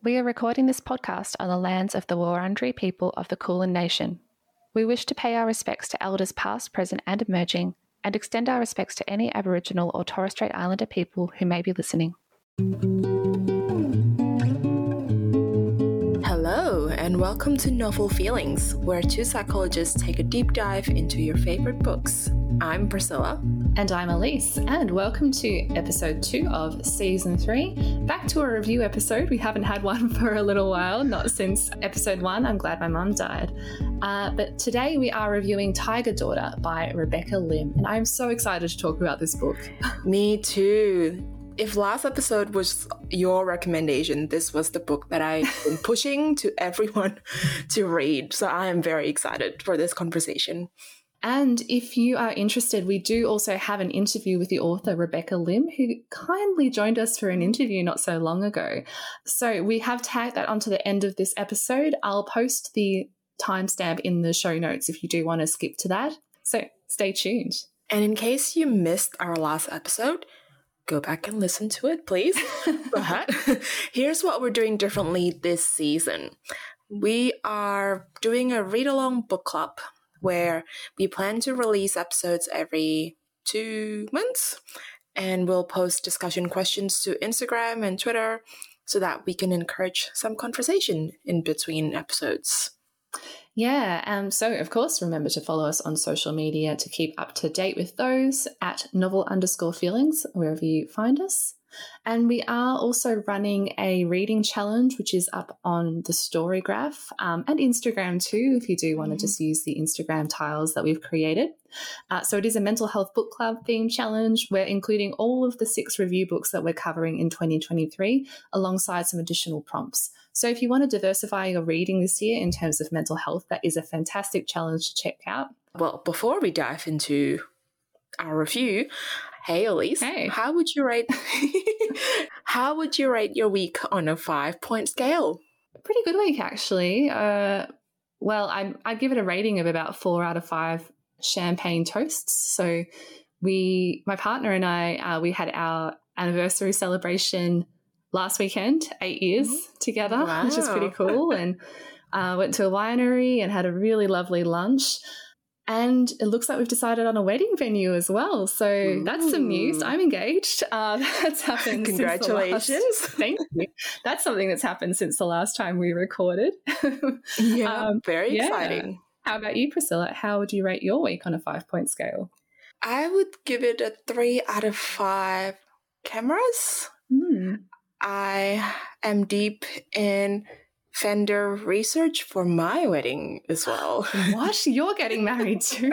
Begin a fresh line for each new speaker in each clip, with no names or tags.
We are recording this podcast on the lands of the Wurundjeri people of the Kulin Nation. We wish to pay our respects to elders past, present, and emerging, and extend our respects to any Aboriginal or Torres Strait Islander people who may be listening.
And welcome to Novel Feelings, where two psychologists take a deep dive into your favorite books. I'm Priscilla.
And I'm Elise, and welcome to episode two of season three. Back to a review episode. We haven't had one for a little while, not since episode one. I'm glad my mum died. Uh, but today we are reviewing Tiger Daughter by Rebecca Lim, and I'm so excited to talk about this book.
Me too. If last episode was your recommendation, this was the book that I've been pushing to everyone to read. So I am very excited for this conversation.
And if you are interested, we do also have an interview with the author Rebecca Lim, who kindly joined us for an interview not so long ago. So we have tagged that onto the end of this episode. I'll post the timestamp in the show notes if you do want to skip to that. So stay tuned.
And in case you missed our last episode, go back and listen to it, please. but here's what we're doing differently this season. We are doing a read along book club where we plan to release episodes every two months and we'll post discussion questions to Instagram and Twitter so that we can encourage some conversation in between episodes.
Yeah, um, so of course, remember to follow us on social media to keep up to date with those at novel underscore feelings, wherever you find us. And we are also running a reading challenge, which is up on the StoryGraph um, and Instagram too, if you do want to mm-hmm. just use the Instagram tiles that we've created. Uh, so it is a mental health book club theme challenge. We're including all of the six review books that we're covering in 2023 alongside some additional prompts. So if you want to diversify your reading this year in terms of mental health, that is a fantastic challenge to check out.
Well, before we dive into our review, Hey Elise,
hey.
how would you rate how would you rate your week on a five point scale?
Pretty good week actually. Uh, well, I I'd give it a rating of about four out of five champagne toasts. So we, my partner and I, uh, we had our anniversary celebration last weekend, eight years mm-hmm. together, wow. which is pretty cool, and uh, went to a winery and had a really lovely lunch. And it looks like we've decided on a wedding venue as well. So Ooh. that's some news. I'm engaged. Uh, that's happened.
Congratulations.
Last, thank you. That's something that's happened since the last time we recorded.
yeah, um, very yeah. exciting.
How about you, Priscilla? How would you rate your week on a five point scale?
I would give it a three out of five cameras.
Mm.
I am deep in Fender research for my wedding as well.
What? You're getting married too?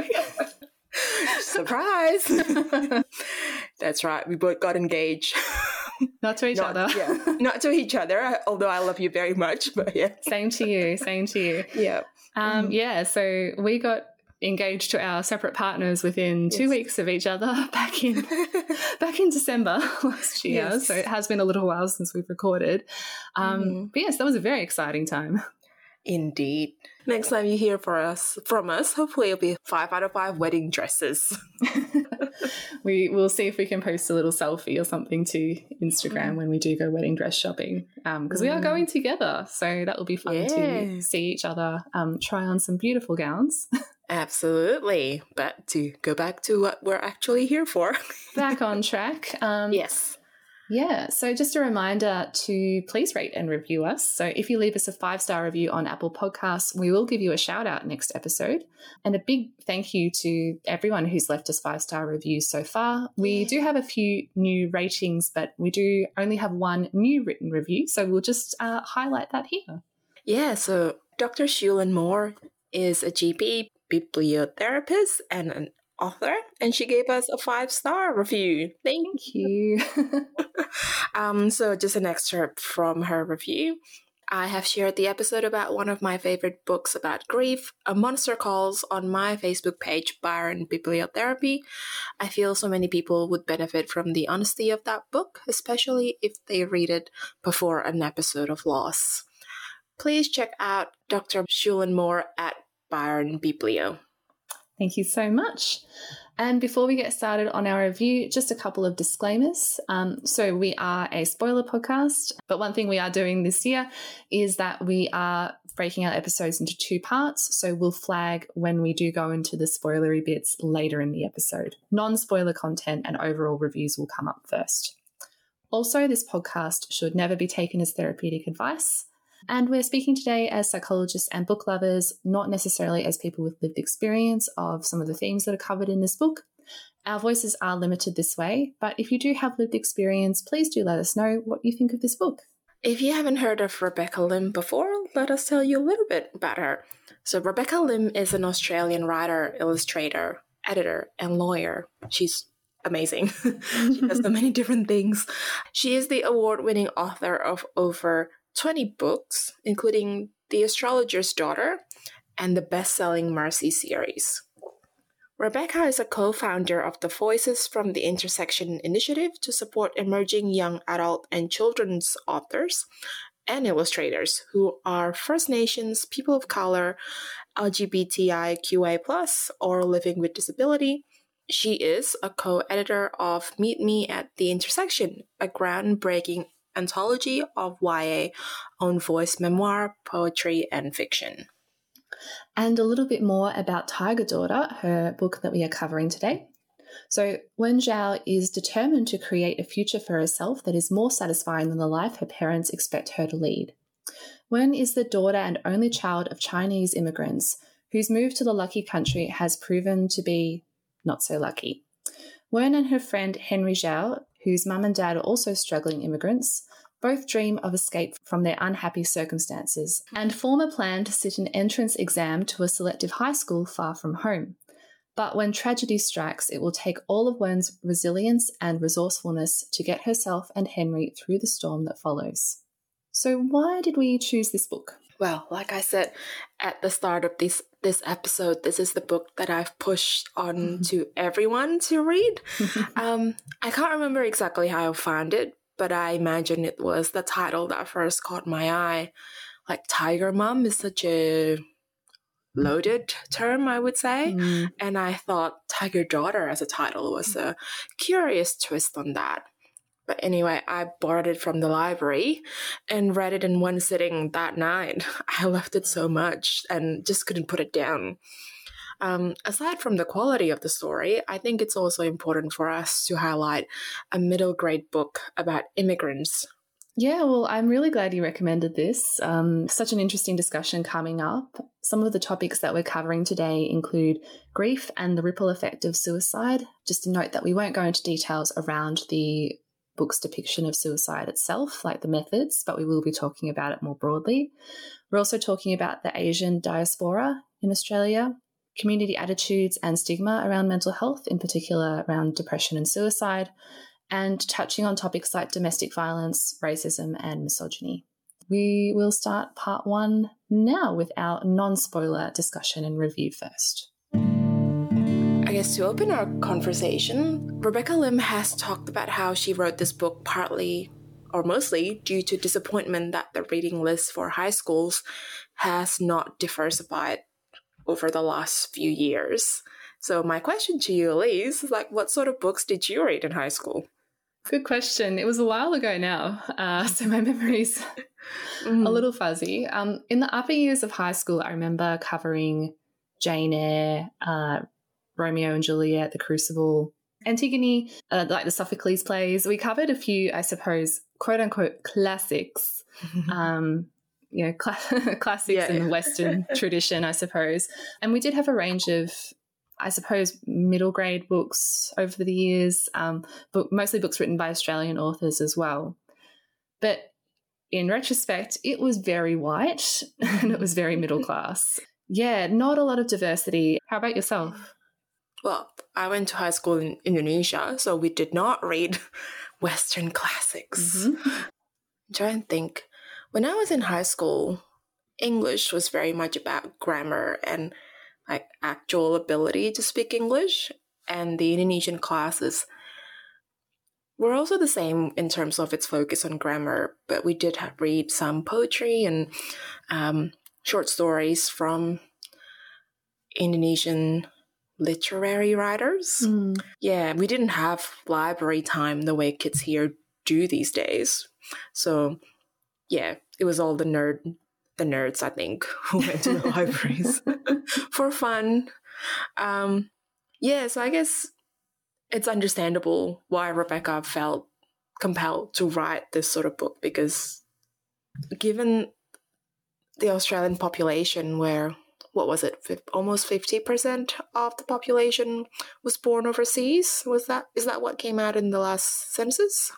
Surprise! That's right. We both got engaged.
Not to each
not,
other.
yeah, not to each other. Although I love you very much, but yeah.
Same to you. Same to you.
Yeah.
Um, mm. Yeah. So we got engaged to our separate partners within yes. two weeks of each other back in back in December last year. Yes. So it has been a little while since we've recorded. Um, mm. But yes, that was a very exciting time.
Indeed. Next time you hear for us from us, hopefully it'll be five out of five wedding dresses.
we will see if we can post a little selfie or something to Instagram mm. when we do go wedding dress shopping because um, mm. we are mm. going together. So that will be fun yeah. to see each other um, try on some beautiful gowns.
Absolutely. But to go back to what we're actually here for.
back on track.
Um, yes.
Yeah. So just a reminder to please rate and review us. So if you leave us a five star review on Apple Podcasts, we will give you a shout out next episode. And a big thank you to everyone who's left us five star reviews so far. We do have a few new ratings, but we do only have one new written review. So we'll just uh, highlight that here.
Yeah. So Dr. Shulin Moore is a GP bibliotherapist and an author, and she gave us a five star review.
Thank you.
um, so, just an excerpt from her review. I have shared the episode about one of my favorite books about grief, A Monster Calls, on my Facebook page, Byron Bibliotherapy. I feel so many people would benefit from the honesty of that book, especially if they read it before an episode of loss. Please check out Dr. Shulin Moore at Byron Biblio.
Thank you so much. And before we get started on our review, just a couple of disclaimers. Um, so, we are a spoiler podcast, but one thing we are doing this year is that we are breaking our episodes into two parts. So, we'll flag when we do go into the spoilery bits later in the episode. Non spoiler content and overall reviews will come up first. Also, this podcast should never be taken as therapeutic advice. And we're speaking today as psychologists and book lovers, not necessarily as people with lived experience of some of the themes that are covered in this book. Our voices are limited this way, but if you do have lived experience, please do let us know what you think of this book.
If you haven't heard of Rebecca Lim before, let us tell you a little bit about her. So, Rebecca Lim is an Australian writer, illustrator, editor, and lawyer. She's amazing. she does so many different things. She is the award winning author of over 20 books, including The Astrologer's Daughter and the best selling Mercy series. Rebecca is a co founder of the Voices from the Intersection initiative to support emerging young adult and children's authors and illustrators who are First Nations, people of color, LGBTIQA, or living with disability. She is a co editor of Meet Me at the Intersection, a groundbreaking anthology of YA on voice memoir, poetry, and fiction.
And a little bit more about Tiger Daughter, her book that we are covering today. So, Wen Zhou is determined to create a future for herself that is more satisfying than the life her parents expect her to lead. Wen is the daughter and only child of Chinese immigrants whose move to the lucky country has proven to be not so lucky. Wen and her friend Henry Xiao whose mum and dad are also struggling immigrants, both dream of escape from their unhappy circumstances and form a plan to sit an entrance exam to a selective high school far from home. But when tragedy strikes, it will take all of Wen's resilience and resourcefulness to get herself and Henry through the storm that follows. So, why did we choose this book?
Well, like I said at the start of this this episode, this is the book that I've pushed on mm-hmm. to everyone to read. um, I can't remember exactly how I found it, but I imagine it was the title that first caught my eye. Like Tiger Mom is such a loaded term, I would say. Mm. And I thought Tiger Daughter as a title was a curious twist on that. But anyway, I borrowed it from the library and read it in one sitting that night. I loved it so much and just couldn't put it down. Um, aside from the quality of the story, I think it's also important for us to highlight a middle grade book about immigrants.
Yeah, well, I'm really glad you recommended this. Um, such an interesting discussion coming up. Some of the topics that we're covering today include grief and the ripple effect of suicide. Just to note that we won't go into details around the book's depiction of suicide itself, like the methods, but we will be talking about it more broadly. We're also talking about the Asian diaspora in Australia, community attitudes and stigma around mental health, in particular around depression and suicide, and touching on topics like domestic violence, racism, and misogyny. We will start part one now with our non spoiler discussion and review first.
Guess to open our conversation, Rebecca Lim has talked about how she wrote this book partly or mostly due to disappointment that the reading list for high schools has not diversified over the last few years. So my question to you, Elise, is like, what sort of books did you read in high school?
Good question. It was a while ago now, uh, so my memory's mm. a little fuzzy. Um, in the upper years of high school, I remember covering Jane Eyre, uh, Romeo and Juliet, The Crucible, Antigone, uh, like the Sophocles plays. We covered a few, I suppose, quote unquote classics. um, you know, cl- classics yeah. in the Western tradition, I suppose. And we did have a range of, I suppose, middle grade books over the years, um, but mostly books written by Australian authors as well. But in retrospect, it was very white and it was very middle class. Yeah, not a lot of diversity. How about yourself?
Well, I went to high school in Indonesia, so we did not read Western classics. Mm-hmm. I'm trying to think. When I was in high school, English was very much about grammar and like actual ability to speak English, and the Indonesian classes were also the same in terms of its focus on grammar, but we did have, read some poetry and um, short stories from Indonesian literary writers.
Mm.
Yeah, we didn't have library time the way kids here do these days. So, yeah, it was all the nerd the nerds, I think, who went to the libraries for fun. Um, yeah, so I guess it's understandable why Rebecca felt compelled to write this sort of book because given the Australian population, where what was it, almost fifty percent of the population was born overseas. Was that is that what came out in the last census?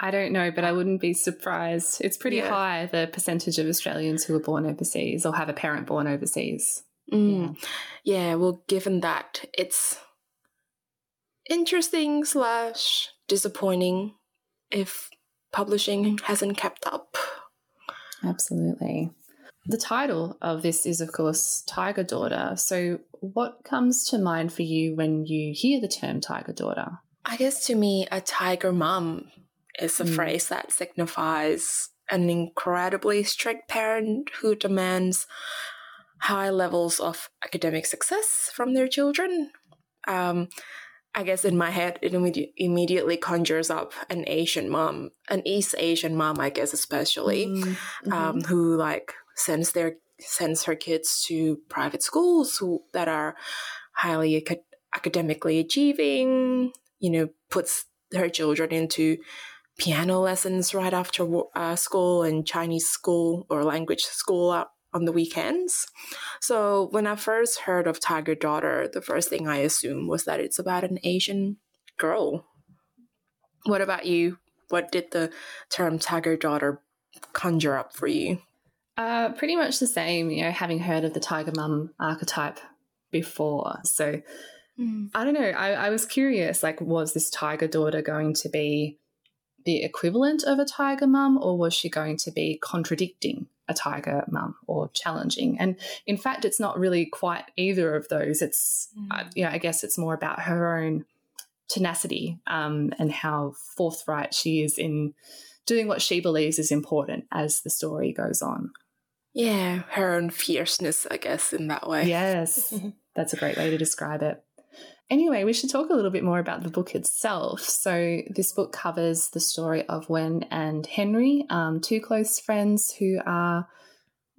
I don't know, but I wouldn't be surprised. It's pretty
Yeah.
high the percentage of Australians who were born overseas or have a parent born overseas.
Mm. Yeah, well, given that, it's interesting slash disappointing if publishing hasn't kept up.
Absolutely. The title of this is, of course, Tiger Daughter. So, what comes to mind for you when you hear the term Tiger Daughter?
I guess to me, a tiger mom is a
Mm.
phrase that signifies an incredibly strict parent who demands high levels of academic success from their children. Um, I guess in my head, it immedi- immediately conjures up an Asian mom, an East Asian mom, I guess, especially,
Mm, mhm.
um, who like sends their sends her kids to private schools who that are highly acad- academically achieving. You know, puts her children into piano lessons right after uh, school and Chinese school or language school on the weekends. So when I first heard of Tiger Daughter, the first thing I assumed was that it's about an Asian girl. What about you? What did the term Tiger Daughter conjure up for you?
Uh, pretty much the same, you know, having heard of the Tiger Mum archetype before. So, I don't know. I, I was curious, like, was this tiger daughter going to be the equivalent of a tiger mum, or was she going to be contradicting a tiger mum or challenging? And in fact, it's not really quite either of those. It's, uh, you know, I guess it's more about her own tenacity um, and how forthright she is in doing what she believes is important as the story goes on.
Yeah, her own fierceness, I guess, in that way.
Yes, that's a great way to describe it. Anyway, we should talk a little bit more about the book itself. So, this book covers the story of Wen and Henry, um, two close friends who are,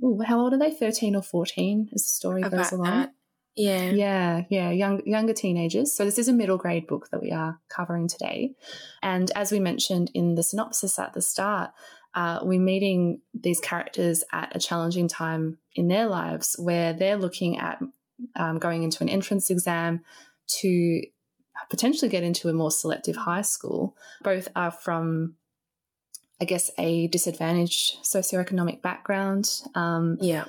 ooh, how old are they? 13 or 14 as the story goes along.
that. Yeah.
Yeah, yeah, young, younger teenagers. So this is a middle grade book that we are covering today. And as we mentioned in the synopsis at the start, uh, we're meeting these characters at a challenging time in their lives where they're looking at um, going into an entrance exam to potentially get into a more selective high school. Both are from, I guess, a disadvantaged socioeconomic background. Um,
Yeah.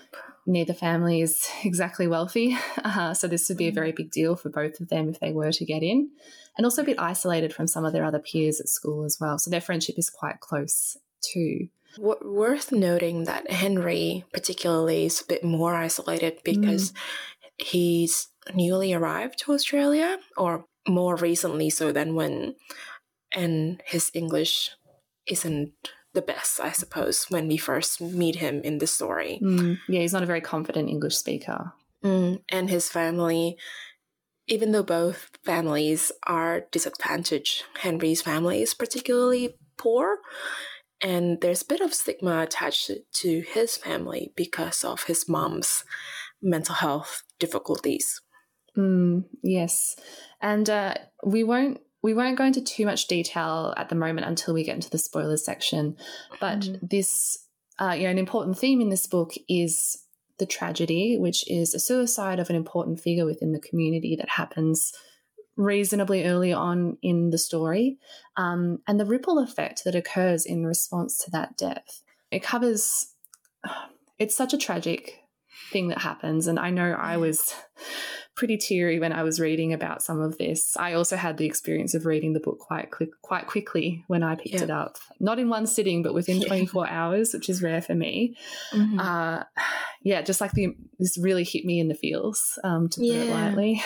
neither family is exactly wealthy. Uh, so this would be a
Mm.
very big deal for both of them if they were to get in. And also a bit isolated from some of their other peers at school as well. So their friendship is quite close too.
W- worth noting that Henry, particularly, is a bit more isolated because he's newly arrived to Australia, or more recently so than Wen, and his English isn't the best, I suppose, when we first meet him in the story.
Mm, yeah, he's not a very confident English speaker.
Mm, and his family, even though both families are disadvantaged, Henry's family is particularly poor. And there's a bit of stigma attached to his family because of his mom's mental health difficulties.
Mm, yes, and uh, we won't we won't go into too much detail at the moment until we get into the spoilers section. But
Mhm.
this, uh, you know, an important theme in this book is the tragedy, which is a suicide of an important figure within the community that happens reasonably early on in the story, um, and the ripple effect that occurs in response to that death. It covers. It's such a tragic thing that happens, and I know I was pretty teary when I was reading about some of this. I also had the experience of reading the book quite quick, quite quickly when I picked
Yeah.
it up, not in one sitting, but within
Yeah.
24 hours, which is rare for me. Uh, yeah, just like the this really hit me in the feels, um, to put it lightly.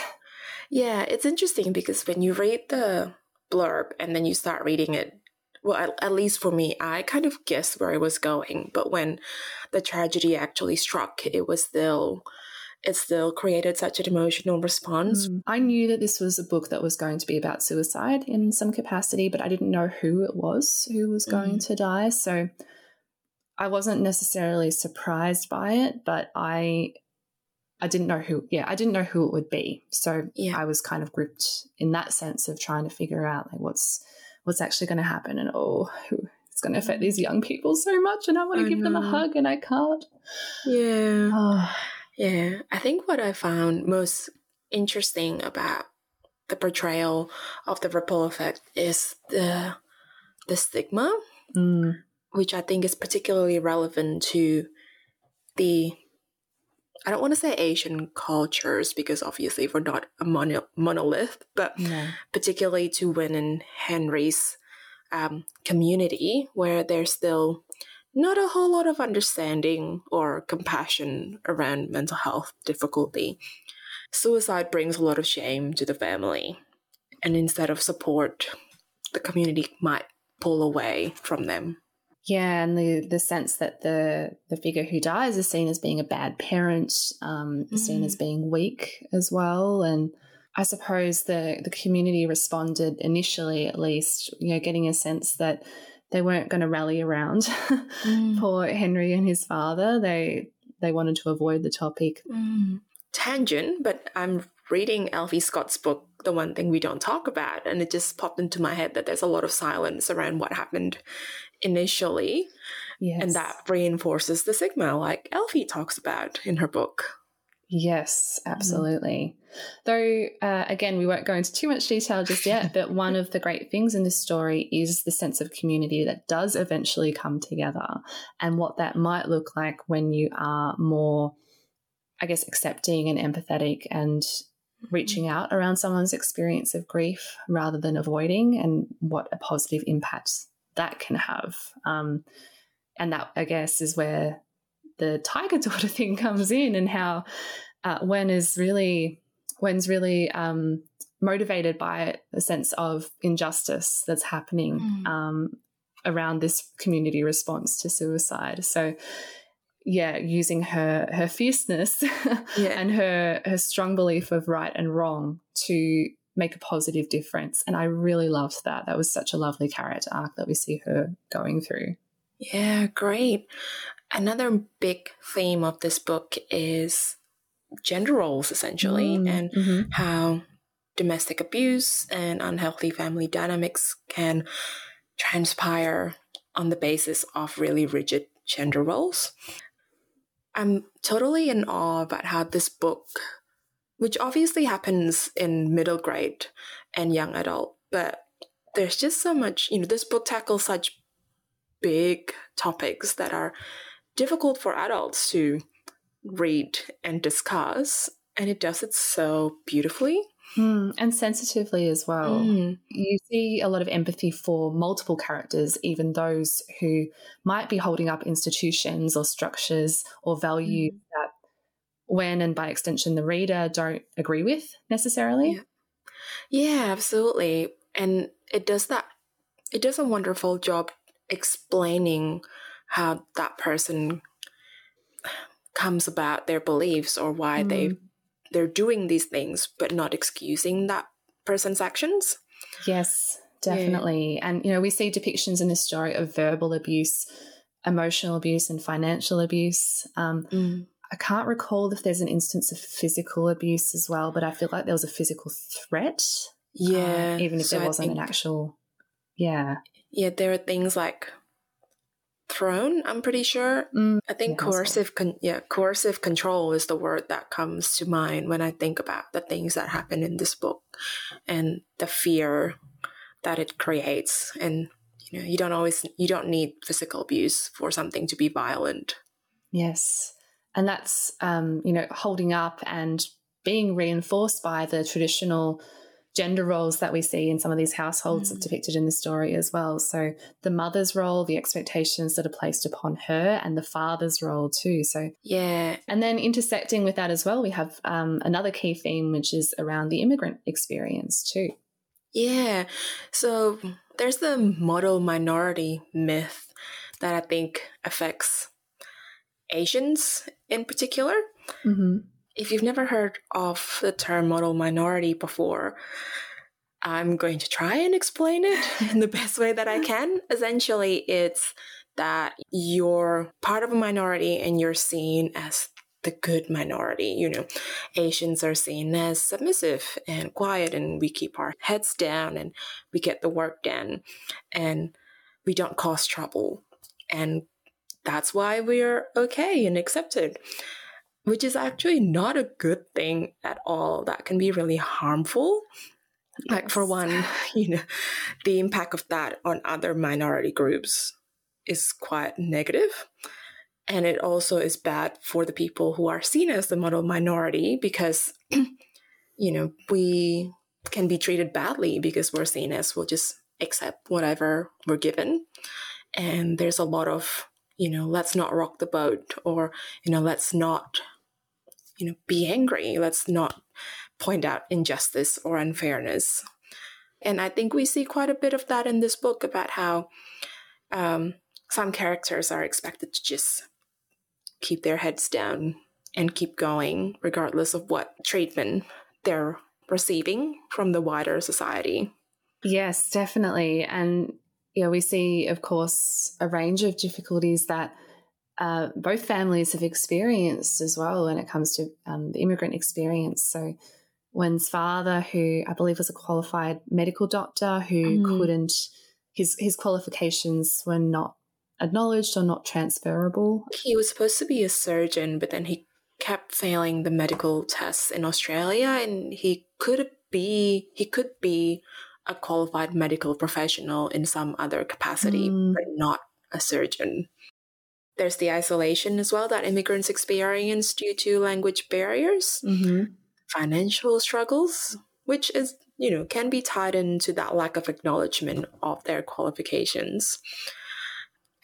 Yeah, it's interesting because when you read the blurb and then you start reading it, well, at, at least for me, I kind of guessed where it was going. But when the tragedy actually struck, it was still it still created such an emotional response.
Mm. I knew that this was a book that was going to be about suicide in some capacity, but I didn't know who it was who was going
Mm.
to die. So I wasn't necessarily surprised by it, but I I didn't know who yeah, I didn't know who it would be. So
Yeah.
I was kind of gripped in that sense of trying to figure out like what's what's actually going to happen and oh it's going to affect these young people so much and I want to give them a hug and I can't.
Yeah.
Oh,
Yeah, I think what I found most interesting about the portrayal of the ripple effect is the the stigma,
mm,
which I think is particularly relevant to the I don't want to say Asian cultures because obviously we're not a mono- monolith, but
no.
particularly to Wen and Henry's um, community, where there's still not a whole lot of understanding or compassion around mental health difficulty. Suicide brings a lot of shame to the family, and instead of support, the community might pull away from them.
Yeah, and the the sense that the the figure who dies is seen as being a bad parent, um, is seen
Mm.
as being weak as well, and I suppose the the community responded initially, at least, you know, getting a sense that they weren't going to rally around
Mm.
poor Henry and his father. They they wanted to avoid the topic.
Mm. Tangent, but I'm reading Elfy Scott's book, The One Thing We Don't Talk About, and it just popped into my head that there's a lot of silence around what happened initially,
Yes,
and that reinforces the stigma, like Elfy talks about in her book.
Yes,
Mm-hmm.
absolutely. Though, uh, again, we won't go into too much detail just yet, but one of the great things in this story is the sense of community that does eventually come together and what that might look like when you are more, I guess, accepting and empathetic and reaching out around someone's experience of grief rather than avoiding, and what a positive impact that can have. Um, and that, I guess, is where the tiger daughter thing comes in and how uh, Wen is really Wen's really um, motivated by a sense of injustice that's happening
Mm.
um, around this community response to suicide. So, yeah, using her her fierceness
Yeah.
and her her strong belief of right and wrong to make a positive difference. And I really loved that. That was such a lovely character arc that we see her going through.
Yeah, great. Another big theme of this book is gender roles, essentially,
Mm,
and
mhm.
how domestic abuse and unhealthy family dynamics can transpire on the basis of really rigid gender roles. I'm totally in awe about how this book, which obviously happens in middle grade and young adult, but there's just so much, you know, this book tackles such big topics that are difficult for adults to read and discuss, and it does it so beautifully.
Mm, and sensitively as well.
Mm.
You see a lot of empathy for multiple characters, even those who might be holding up institutions or structures or values that Wen and by extension the reader don't agree with necessarily.
Yeah. Yeah, absolutely. And it does that, it does a wonderful job explaining how that person comes about their beliefs or why they
Mm.
they're doing these things but not excusing that person's actions.
Yes,
Yeah.
definitely. And, you know, we see depictions in this story of verbal abuse, emotional abuse, and financial abuse. Um, I can't recall if there's an instance of physical abuse as well, but I feel like there was a physical threat. uh,
Yeah.
even if
so
there wasn't an actual. Yeah.
Yeah, there are things like thrown, I'm pretty sure.
Mm,
I think
Yeah,
coercive con- yeah, coercive control is the word that comes to mind when I think about the things that happen in this book and the fear that it creates and you know, you don't always you don't need physical abuse for something to be violent.
Yes. And that's, um, you know, holding up and being reinforced by the traditional gender roles that we see in some of these households
Mm.
depicted in the story as well. So the mother's role, the expectations that are placed upon her, and the father's role too. So,
Yeah.
and then intersecting with that as well, we have um, another key theme, which is around the immigrant experience too.
Yeah. So there's the model minority myth that I think affects Asians in particular.
Mm-hmm.
if you've never heard of the term model minority before, I'm going to try and explain it in the best way that I can. Essentially, it's that you're part of a minority and you're seen as the good minority. You know, Asians are seen as submissive and quiet, and we keep our heads down and we get the work done and we don't cause trouble. And that's why we're okay and accepted, which is actually not a good thing at all. That can be really harmful like for one, you know, the impact of that on other minority groups is quite negative. And it also is bad for the people who are seen as the model minority because, you know, we can be treated badly because we're seen as we'll just accept whatever we're given. And there's a lot of, you know, let's not rock the boat or, you know, let's not, you know, be angry. Let's not point out injustice or unfairness. And I think we see quite a bit of that in this book about how um, some characters are expected to just keep their heads down and keep going, regardless of what treatment they're receiving from the wider society.
Yes, definitely. And yeah, we see, of course, a range of difficulties that uh, both families have experienced as well when it comes to um, the immigrant experience. So, Wen's father, who I believe was a qualified medical doctor, who mm. couldn't his his qualifications were not acknowledged or not transferable.
He was supposed to be a surgeon, but then he kept failing the medical tests in Australia, and he could be he could be a qualified medical professional in some other capacity, mm. but not a surgeon. There's the isolation as well that immigrants experience due to language barriers. Mm-hmm financial struggles, which is, you know, can be tied into that lack of acknowledgement of their qualifications.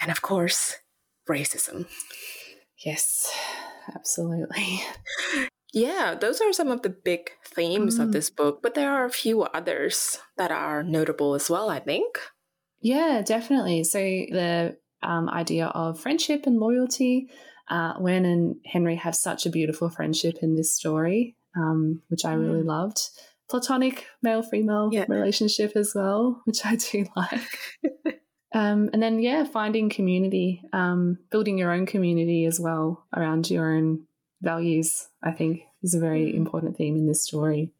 And of course, racism.
Yes, absolutely.
Yeah, those are some of the big themes mm. of this book, but there are a few others that are notable as well, I think.
Yeah, definitely. So the um, idea of friendship and loyalty. Uh, Wen and Henry have such a beautiful friendship in this story um, which I really mm. loved. Platonic male female yeah. relationship as well, which I do like. um, and then, yeah, finding community, um, building your own community as well around your own values, I think is a very mm. important theme in this story.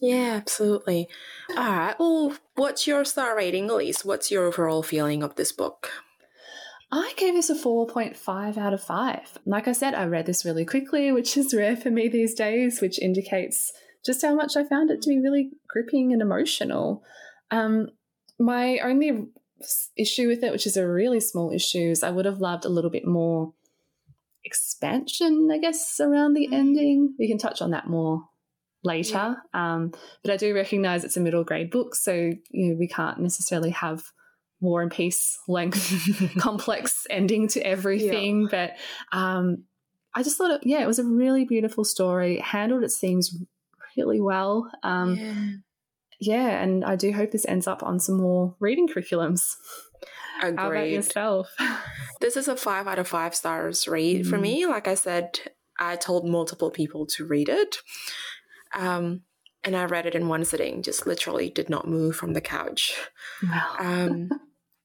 Yeah, absolutely. All right. Well, what's your star rating, Elise? What's your overall feeling of this book?
I gave this a 4.5 out of 5. Like I said, I read this really quickly, which is rare for me these days, which indicates just how much I found it to be really gripping and emotional. Um, my only issue with it, which is a really small issue, is I would have loved a little bit more expansion, I guess, around the ending. We can touch on that more later. Yeah. Um, but I do recognize it's a middle grade book, so you know, we can't necessarily have war and peace length complex ending to everything. Yeah. But um, I just thought, it, yeah, it was a really beautiful story. It handled its themes really well. Um, yeah. yeah, and I do hope this ends up on some more reading curriculums. How about yourself?
This is a five out of five stars read mm. for me. Like I said, I told multiple people to read it. Um, and I read it in one sitting, just literally did not move from the couch. Wow. Um,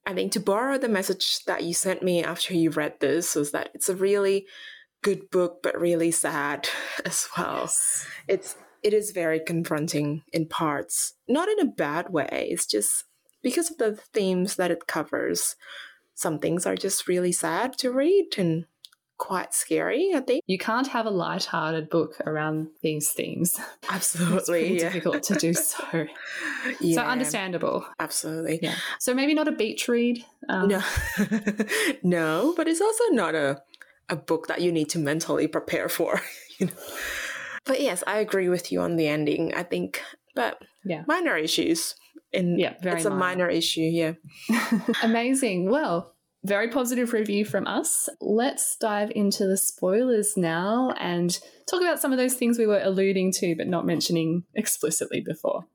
I think to borrow the message that you sent me after you read this was that it's a really good book, but really sad as well. Yes. It's it is very confronting in parts, not in a bad way. It's just because of the themes that it covers. Some things are just really sad to read and quite scary, I think.
You can't have a light-hearted book around these themes.
Absolutely.
it's yeah. difficult to do so. yeah. So understandable.
Absolutely.
Yeah. So maybe not a beach read.
Um, no. no, but it's also not a a book that you need to mentally prepare for, you know. But yes, I agree with you on the ending. I think but yeah. minor issues. In, yeah, very it's minor. a minor issue, yeah.
Amazing. Well, very positive review from us. Let's dive into the spoilers now and talk about some of those things we were alluding to but not mentioning explicitly before.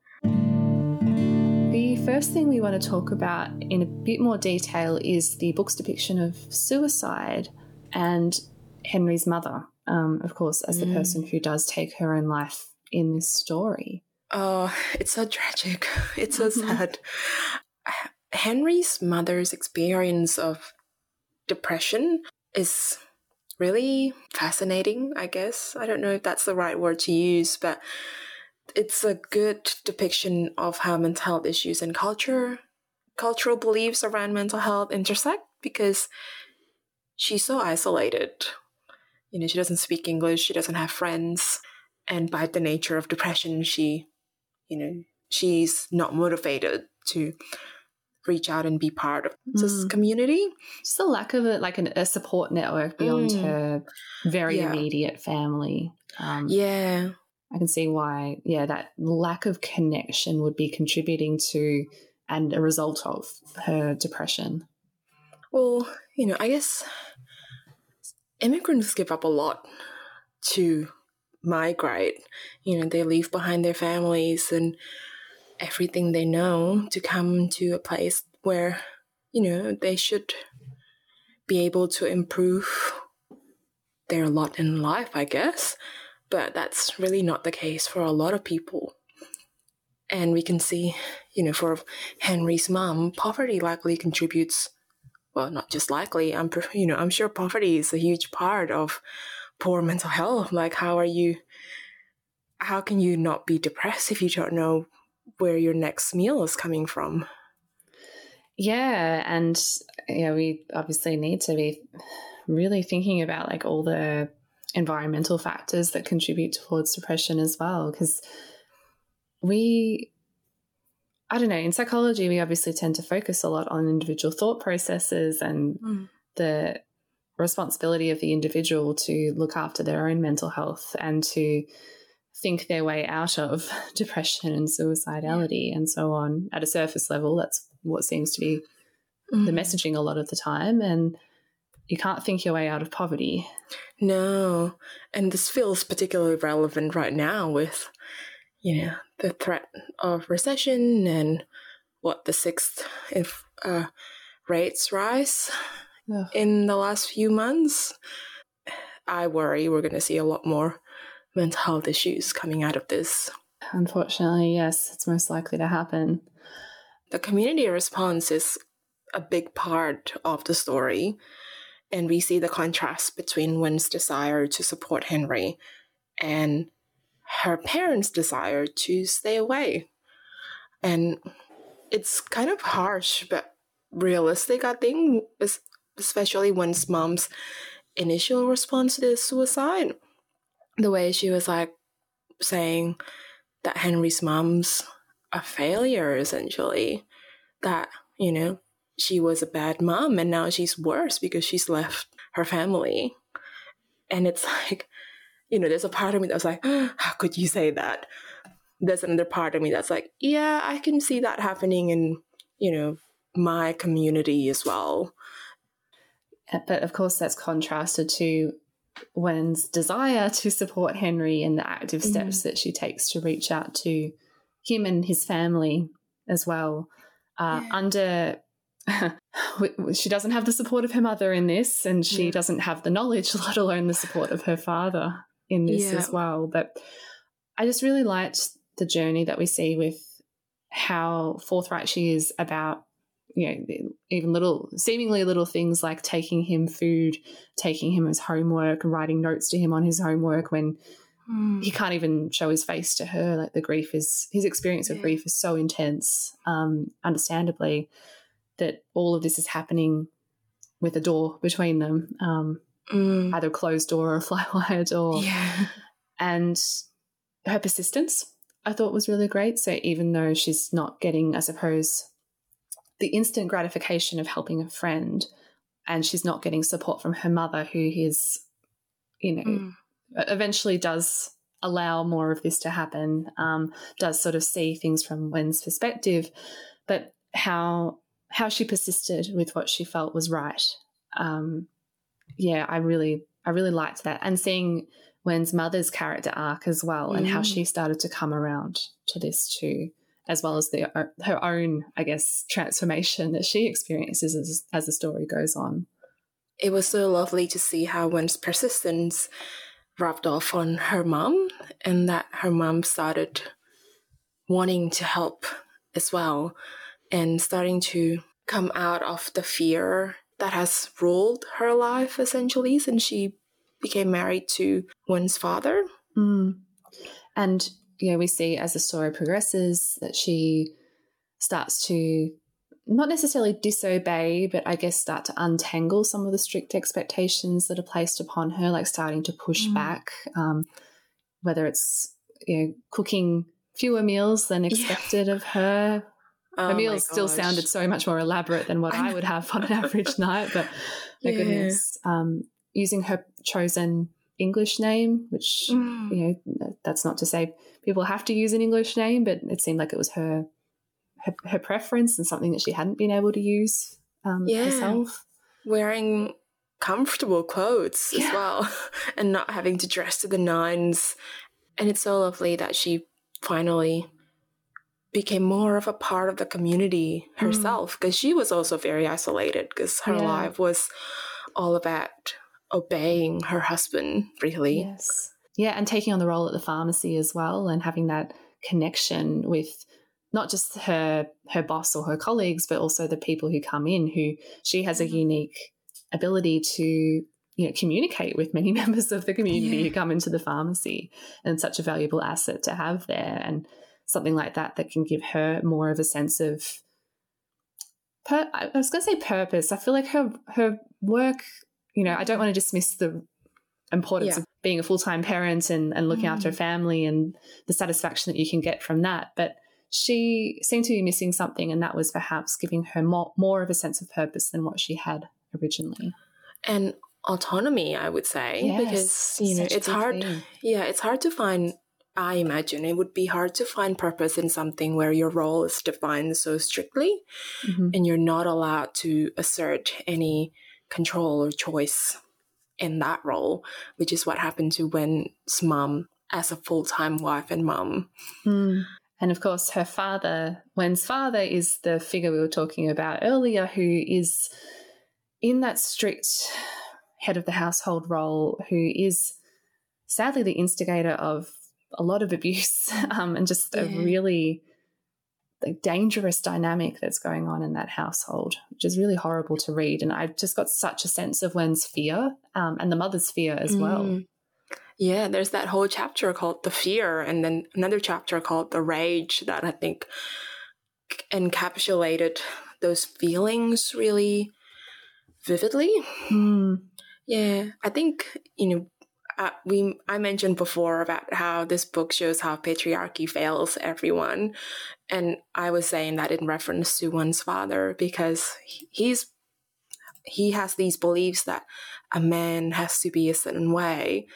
The first thing we want to talk about in a bit more detail is the book's depiction of suicide and Henry's mother. um, of course, as the
Mm.
person who does take her own life in this story.
Oh, it's so tragic. It's so
Mhm.
sad. Henry's mother's experience of depression is really fascinating, I guess. I don't know if that's the right word to use, but it's a good depiction of how mental health issues and culture, cultural beliefs around mental health intersect because she's so isolated. You know, she doesn't speak English, she doesn't have friends, and by the nature of depression, she you know she's not motivated to reach out and be part of this
Mm.
community
Just the lack of a, like an, a support network beyond
Mm.
her very
Yeah.
immediate family. Um,
yeah
I can see why, yeah, that lack of connection would be contributing to and a result of her depression.
well you know i guess immigrants give up a lot to migrate you know they leave behind their families and everything they know to come to a place where you know they should be able to improve their lot in life i guess. But that's really not the case for a lot of people. And we can see you know for henry's mom poverty likely contributes well not just likely i'm you know i'm sure poverty is a huge part of poor mental health like how are you how can you not be depressed if you don't know where your next meal is coming from
Yeah, and yeah, we obviously need to be really thinking about like all the environmental factors that contribute towards depression as well because we I don't know, in psychology we obviously tend to focus a lot on individual thought processes and
Mm.
the responsibility of the individual to look after their own mental health and to think their way out of depression and suicidality and so on. At a surface level that's what seems to be the
Mhm.
messaging a lot of the time and you can't think your way out of poverty.
No. And this feels particularly relevant right now with you know the threat of recession and what the sixth if uh, rates rise
Ugh.
in the last few months, I worry we're going to see a lot more mental health issues coming out of this.
unfortunately yes it's most likely to happen
The community response is a big part of the story, and we see the contrast between Wen's desire to support Henry and her parents' desire to stay away. And it's kind of harsh, but realistic, I think, es- especially Wen's mom's initial response to suicide. The way she was like saying that Henry's mom's a failure, essentially. That, you know, she was a bad mom and now she's worse because she's left her family. And it's like, you know, there's a part of me that's like, how could you say that? There's another part of me that's like, yeah, I can see that happening in, you know, my community as well.
But of course that's contrasted to Wen's desire to support Henry and the active steps that she takes to reach out to him and his family as well. Uh,
Yeah.
Under she doesn't have the support of her mother in this, and she
Yeah.
doesn't have the knowledge, let alone the support of her father in this
Yeah.
as well. But I just really liked the journey that we see with how forthright she is about you know even little seemingly little things like taking him food taking him his homework writing notes to him on his homework when
Hmm.
he can't even show his face to her like the grief is his experience of grief is so intense um understandably that all of this is happening with a door between them um
Mm.
either a closed door or a flywire door
Yeah.
and her persistence I thought was really great. So even though she's not getting, I suppose, the instant gratification of helping a friend, and she's not getting support from her mother, who is, you know,
Mm.
eventually does allow more of this to happen, um, does sort of see things from Wen's perspective, but how how she persisted with what she felt was right. Um, yeah, I really I really liked that, and seeing Wen's mother's character arc as well, and how
Mm.
she started to come around to this too, as well as the her own, I guess, transformation that she experiences as, as the story goes on.
it was so lovely to see how Wen's persistence rubbed off on her mom, and that her mom started wanting to help as well and starting to come out of the fear that has ruled her life essentially since she became married to Wen's father.
Mm. And you know, we see as the story progresses that she starts to not necessarily disobey, but I guess start to untangle some of the strict expectations that are placed upon her, like starting to push mm. back, um, whether it's you know cooking fewer meals than expected yeah. of her. Oh her meals still sounded so much more elaborate than what I, I would have on an average night, but my yeah. goodness, um, using her chosen English name, which mm. you know that's not to say people have to use an English name, but it seemed like it was her her, her preference and something that she hadn't been able to use um, yeah. herself.
Wearing comfortable clothes yeah. as well, and not having to dress to the nines. And it's so lovely that she finally became more of a part of the community mm. herself because mm. she was also very isolated because her yeah. life was all about obeying her husband, really.
Yes. Yeah, and taking on the role at the pharmacy as well and having that connection with not just her her boss or her colleagues, but also the people who come in who she has a mm-hmm. unique ability to you know communicate with many members of the community yeah. who come into the pharmacy and such a valuable asset to have there and something like that that can give her more of a sense of per- I was going to say purpose. I feel like her her work you know, I don't want to dismiss the importance yeah. of being a full time parent and, and looking mm. after a family and the satisfaction that you can get from that. But she seemed to be missing something, and that was perhaps giving her more, more of a sense of purpose than what she had originally.
And autonomy, I would say, yes, because you know it's hard. Thing. Yeah, it's hard to find. I imagine it would be hard to find purpose in something where your role is defined so strictly, mm-hmm. and you're not allowed to assert any control or choice in that role, which is what happened to Wen's mum as a full time wife and mum.
Mm. And of course, her father, Wen's father, is the figure we were talking about earlier, who is in that strict head of the household role, who is sadly the instigator of a lot of abuse um, and just yeah. a really the dangerous dynamic that's going on in that household, which is really horrible to read. And I've just got such a sense of Wen's fear um, and the mother's fear as mm. well.
Yeah, there's that whole chapter called The Fear, and then another chapter called The Rage that I think encapsulated those feelings really vividly.
Mm.
Yeah, I think, you know, uh, we I mentioned before about how this book shows how patriarchy fails everyone, and I was saying that in reference to Wen's father because he's he has these beliefs that a man has to be a certain way.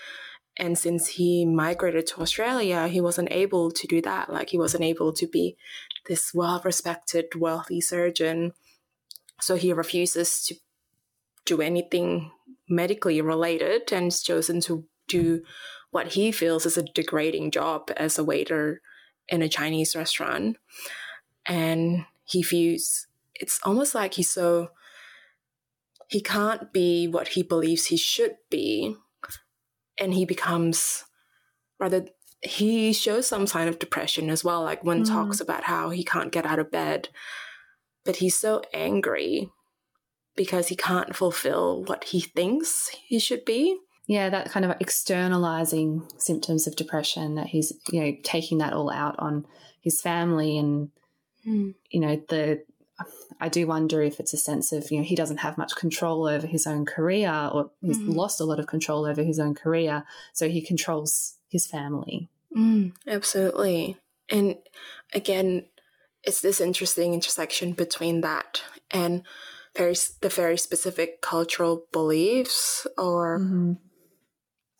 And since he migrated to Australia, he wasn't able to do that. Like, he wasn't able to be this well respected, wealthy surgeon. So he refuses to do anything medically related and chosen to do what he feels is a degrading job as a waiter in a Chinese restaurant. And he feels it's almost like he's so he can't be what he believes he should be. And he becomes rather he shows some sign of depression as well. Like Wen mm. talks about how he can't get out of bed, but he's so angry because he can't fulfill what he thinks he should be
yeah, that kind of externalizing symptoms of depression that he's, you know, taking that all out on his family and,
mm.
you know, the, I do wonder if it's a sense of, you know, he doesn't have much control over his own career or he's mm. lost a lot of control over his own career. So he controls his family.
Mm, absolutely. And again, it's this interesting intersection between that and very the very specific cultural beliefs or
mm-hmm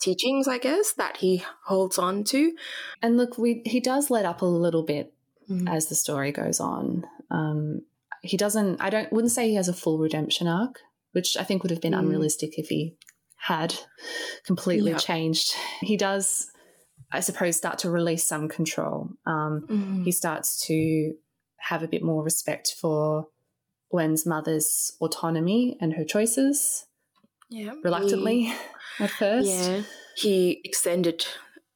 teachings, I guess, that he holds on to.
And look, we he does let up a little bit mm. as the story goes on. Um, he doesn't. I don't. Wouldn't say he has a full redemption arc, which I think would have been mm. unrealistic if he had completely yep. changed. He does, I suppose, start to release some control. Um,
mm.
He starts to have a bit more respect for Wen's mother's autonomy and her choices.
Yeah,
reluctantly
he,
at first.
Yeah. he extended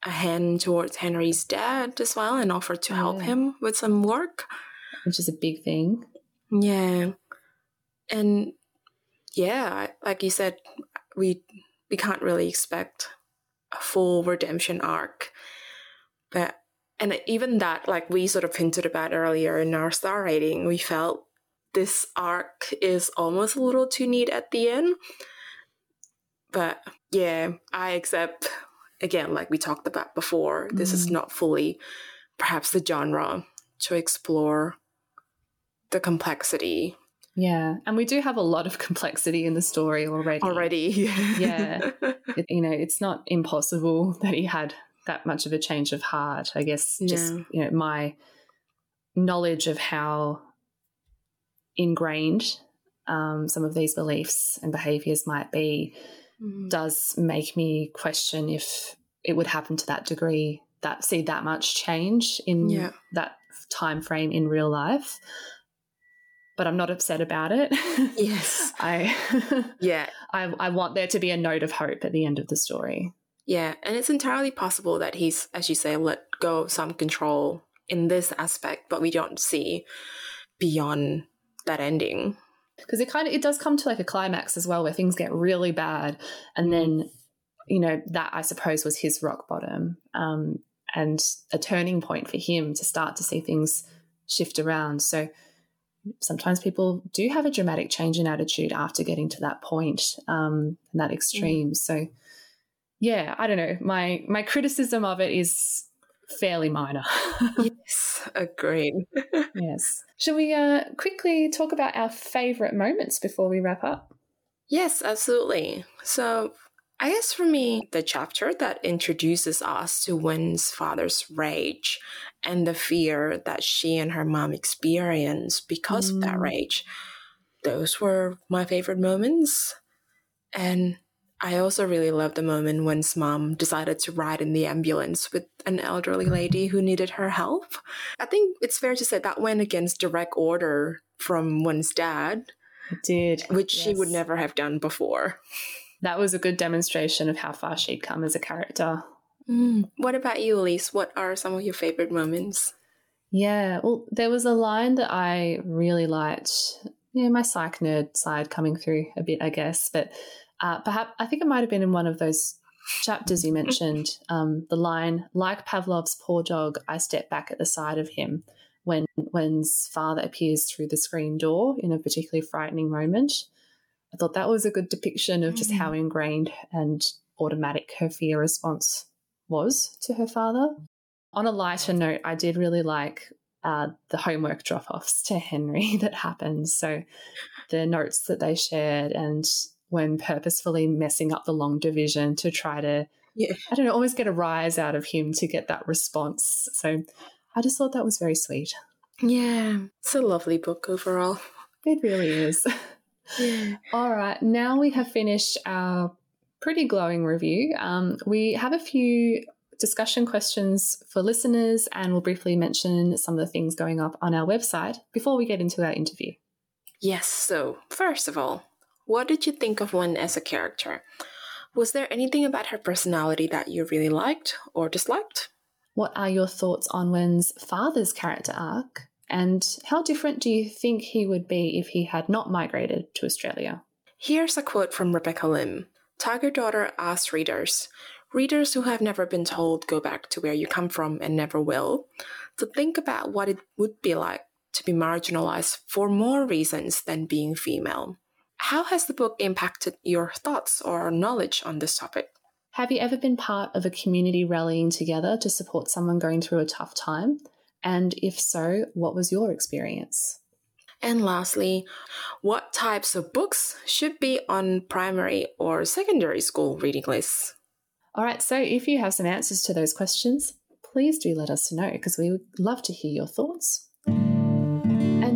a hand towards Henry's dad as well and offered to help
Yeah.
him with some work.
which is a big thing.
Yeah. And yeah, like you said, we we can't really expect a full redemption arc. But and even that, like we sort of hinted about earlier in our star rating, we felt this arc is almost a little too neat at the end. But yeah, I accept again, like we talked about before, this is
Mm.
not fully perhaps the genre to explore the complexity
Yeah, and we do have a lot of complexity in the story already.
already.
Yeah. It- you know, it's not impossible that he had that much of a change of heart. I guess just
No.
you know my knowledge of how ingrained um, some of these beliefs and behaviors might be
Mm.
does make me question if it would happen to that degree that see that much change in
Yeah.
that time frame in real life but i'm not upset about it
Yes.
i
Yeah.
I, I want there to be a note of hope at the end of the story
Yeah. And it's entirely possible that he's, as you say, let go of some control in this aspect, but we don't see beyond that ending.
Because it kind of it does come to like a climax as well where things get really bad and then you know that i suppose was his rock bottom um, and a turning point for him to start to see things shift around. So sometimes people do have a dramatic change in attitude after getting to that point um, and that extreme. So yeah i don't know. My my criticism of it is fairly minor
yes. Agreed.
yes shall we uh, quickly talk about our favorite moments before we wrap up
Yes, absolutely. So, I guess for me, the chapter that introduces us to Wen's father's rage and the fear that she and her mom experience because of that
Mm.
rage, those were my favorite moments. And I also really loved the moment when mom decided to ride in the ambulance with an elderly lady who needed her help. I think it's fair to say that went against direct order from Wen's dad,
it did
which she would never have done before.
that was a good demonstration of how far she'd come as a character. Mm.
What about you, Elise? What are some of your favorite moments?
Yeah, well, there was a line that I really liked. Yeah, my psych nerd side coming through a bit, I guess. But uh, perhaps I think it might have been in one of those chapters you mentioned. Um, the line, "Like Pavlov's poor dog, I step back at the side of him." When Wen's father appears through the screen door in a particularly frightening moment, I thought that was a good depiction of just
Mm.
how ingrained and automatic her fear response was to her father. On a lighter note, I did really like uh, the homework drop offs to Henry that happened. So the notes that they shared and Wen purposefully messing up the long division to try to,
Yeah.
I don't know, almost get a rise out of him to get that response. So I just thought that was very sweet.
Yeah, it's a lovely book overall.
It really is.
Yeah.
All right, now we have finished our pretty glowing review. Um, we have a few discussion questions for listeners, and we'll briefly mention some of the things going up on our website before we get into our interview.
Yes, so first of all, what did you think of Wen as a character? Was there anything about her personality that you really liked or disliked?
What are your thoughts on Wen's father's character arc? And how different do you think he would be if he had not migrated to Australia?
Here's a quote from Rebecca Lim. Tiger Daughter asks readers, readers who have never been told go back to where you come from and never will, to think about what it would be like to be marginalized for more reasons than being female. How has the book impacted your thoughts or knowledge on this topic?
Have you ever been part of a community rallying together to support someone going through a tough time? And if so, what was your experience?
And lastly, what types of books should be on primary or secondary school reading lists?
All right, so if you have some answers to those questions, please do let us know because we would love to hear your thoughts.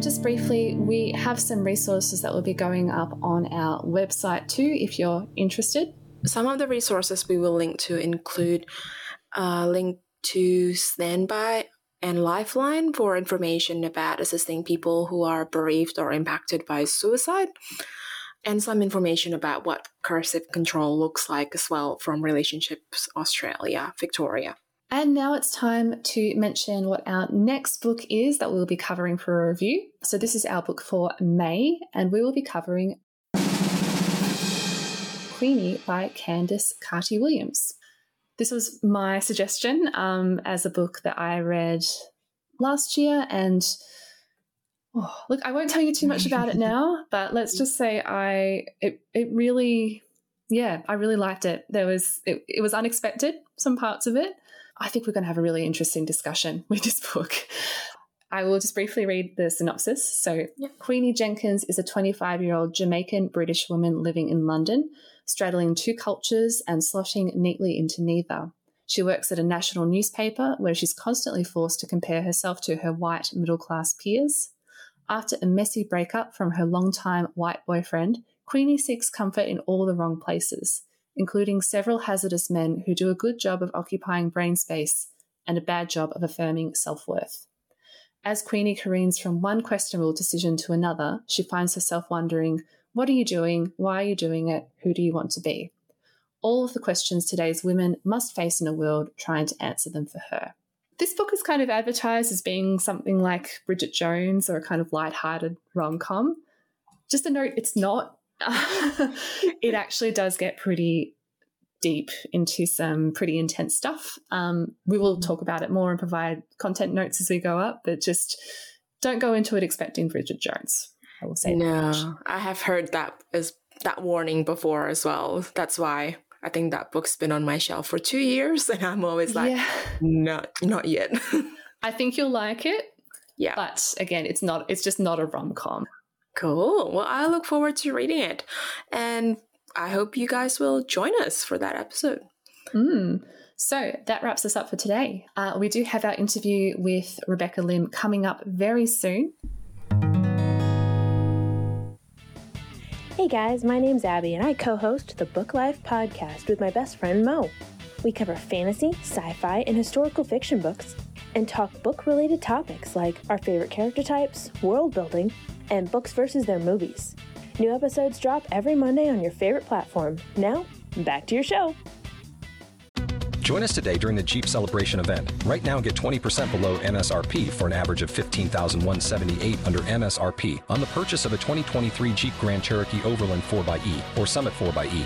Just briefly, we have some resources that will be going up on our website too if you're interested.
Some of the resources we will link to include a link to Standby and Lifeline for information about assisting people who are bereaved or impacted by suicide, and some information about what coercive control looks like as well from Relationships Australia, Victoria.
And now it's time to mention what our next book is that we'll be covering for a review. So, this is our book for May, and we will be covering Queenie by Candice Carty Williams. This was my suggestion um, as a book that I read last year, and oh, look, I won't tell you too much about it now, but let's just say I it it really, yeah, I really liked it. There was it, it was unexpected some parts of it, I think we're going to have a really interesting discussion with this book. I will just briefly read the synopsis. So, Queenie Jenkins is a 25 year old Jamaican British woman living in London, straddling two cultures and slotting neatly into neither. She works at a national newspaper where she's constantly forced to compare herself to her white middle class peers. After a messy breakup from her longtime white boyfriend, Queenie seeks comfort in all the wrong places including several hazardous men who do a good job of occupying brain space and a bad job of affirming self worth. As Queenie careens from one questionable decision to another, she finds herself wondering what are you doing? Why are you doing it? Who do you want to be? All of the questions today's women must face in a world trying to answer them for her. This book is kind of advertised as being something like Bridget Jones or a kind of light-hearted rom-com. Just a note, it's not. it actually does get pretty deep into some pretty intense stuff. Um, we will talk about it more and provide content notes as we go up, but just don't go into it expecting Bridget Jones. I will say.
No, I have heard that as that warning before as well. That's why I think that book's been on my shelf for two years, and I'm always like, yeah. not not yet.
I think you'll like it.
Yeah,
but again, it's not. It's just not a rom com.
Cool. Well, I look forward to reading it. And I hope you guys will join us for that episode.
Mm. So that wraps us up for today. Uh, we do have our interview with Rebecca Lim coming up very soon.
Hey guys, my name's Abby and I co host the Book Life podcast with my best friend Mo. We cover fantasy, sci fi, and historical fiction books and talk book related topics like our favorite character types, world building, and books versus their movies. New episodes drop every Monday on your favorite platform. Now, back to your show.
Join us today during the Jeep Celebration event. Right now, get 20% below MSRP for an average of 15178 under MSRP on the purchase of a 2023 Jeep Grand Cherokee Overland 4xE or Summit 4xE.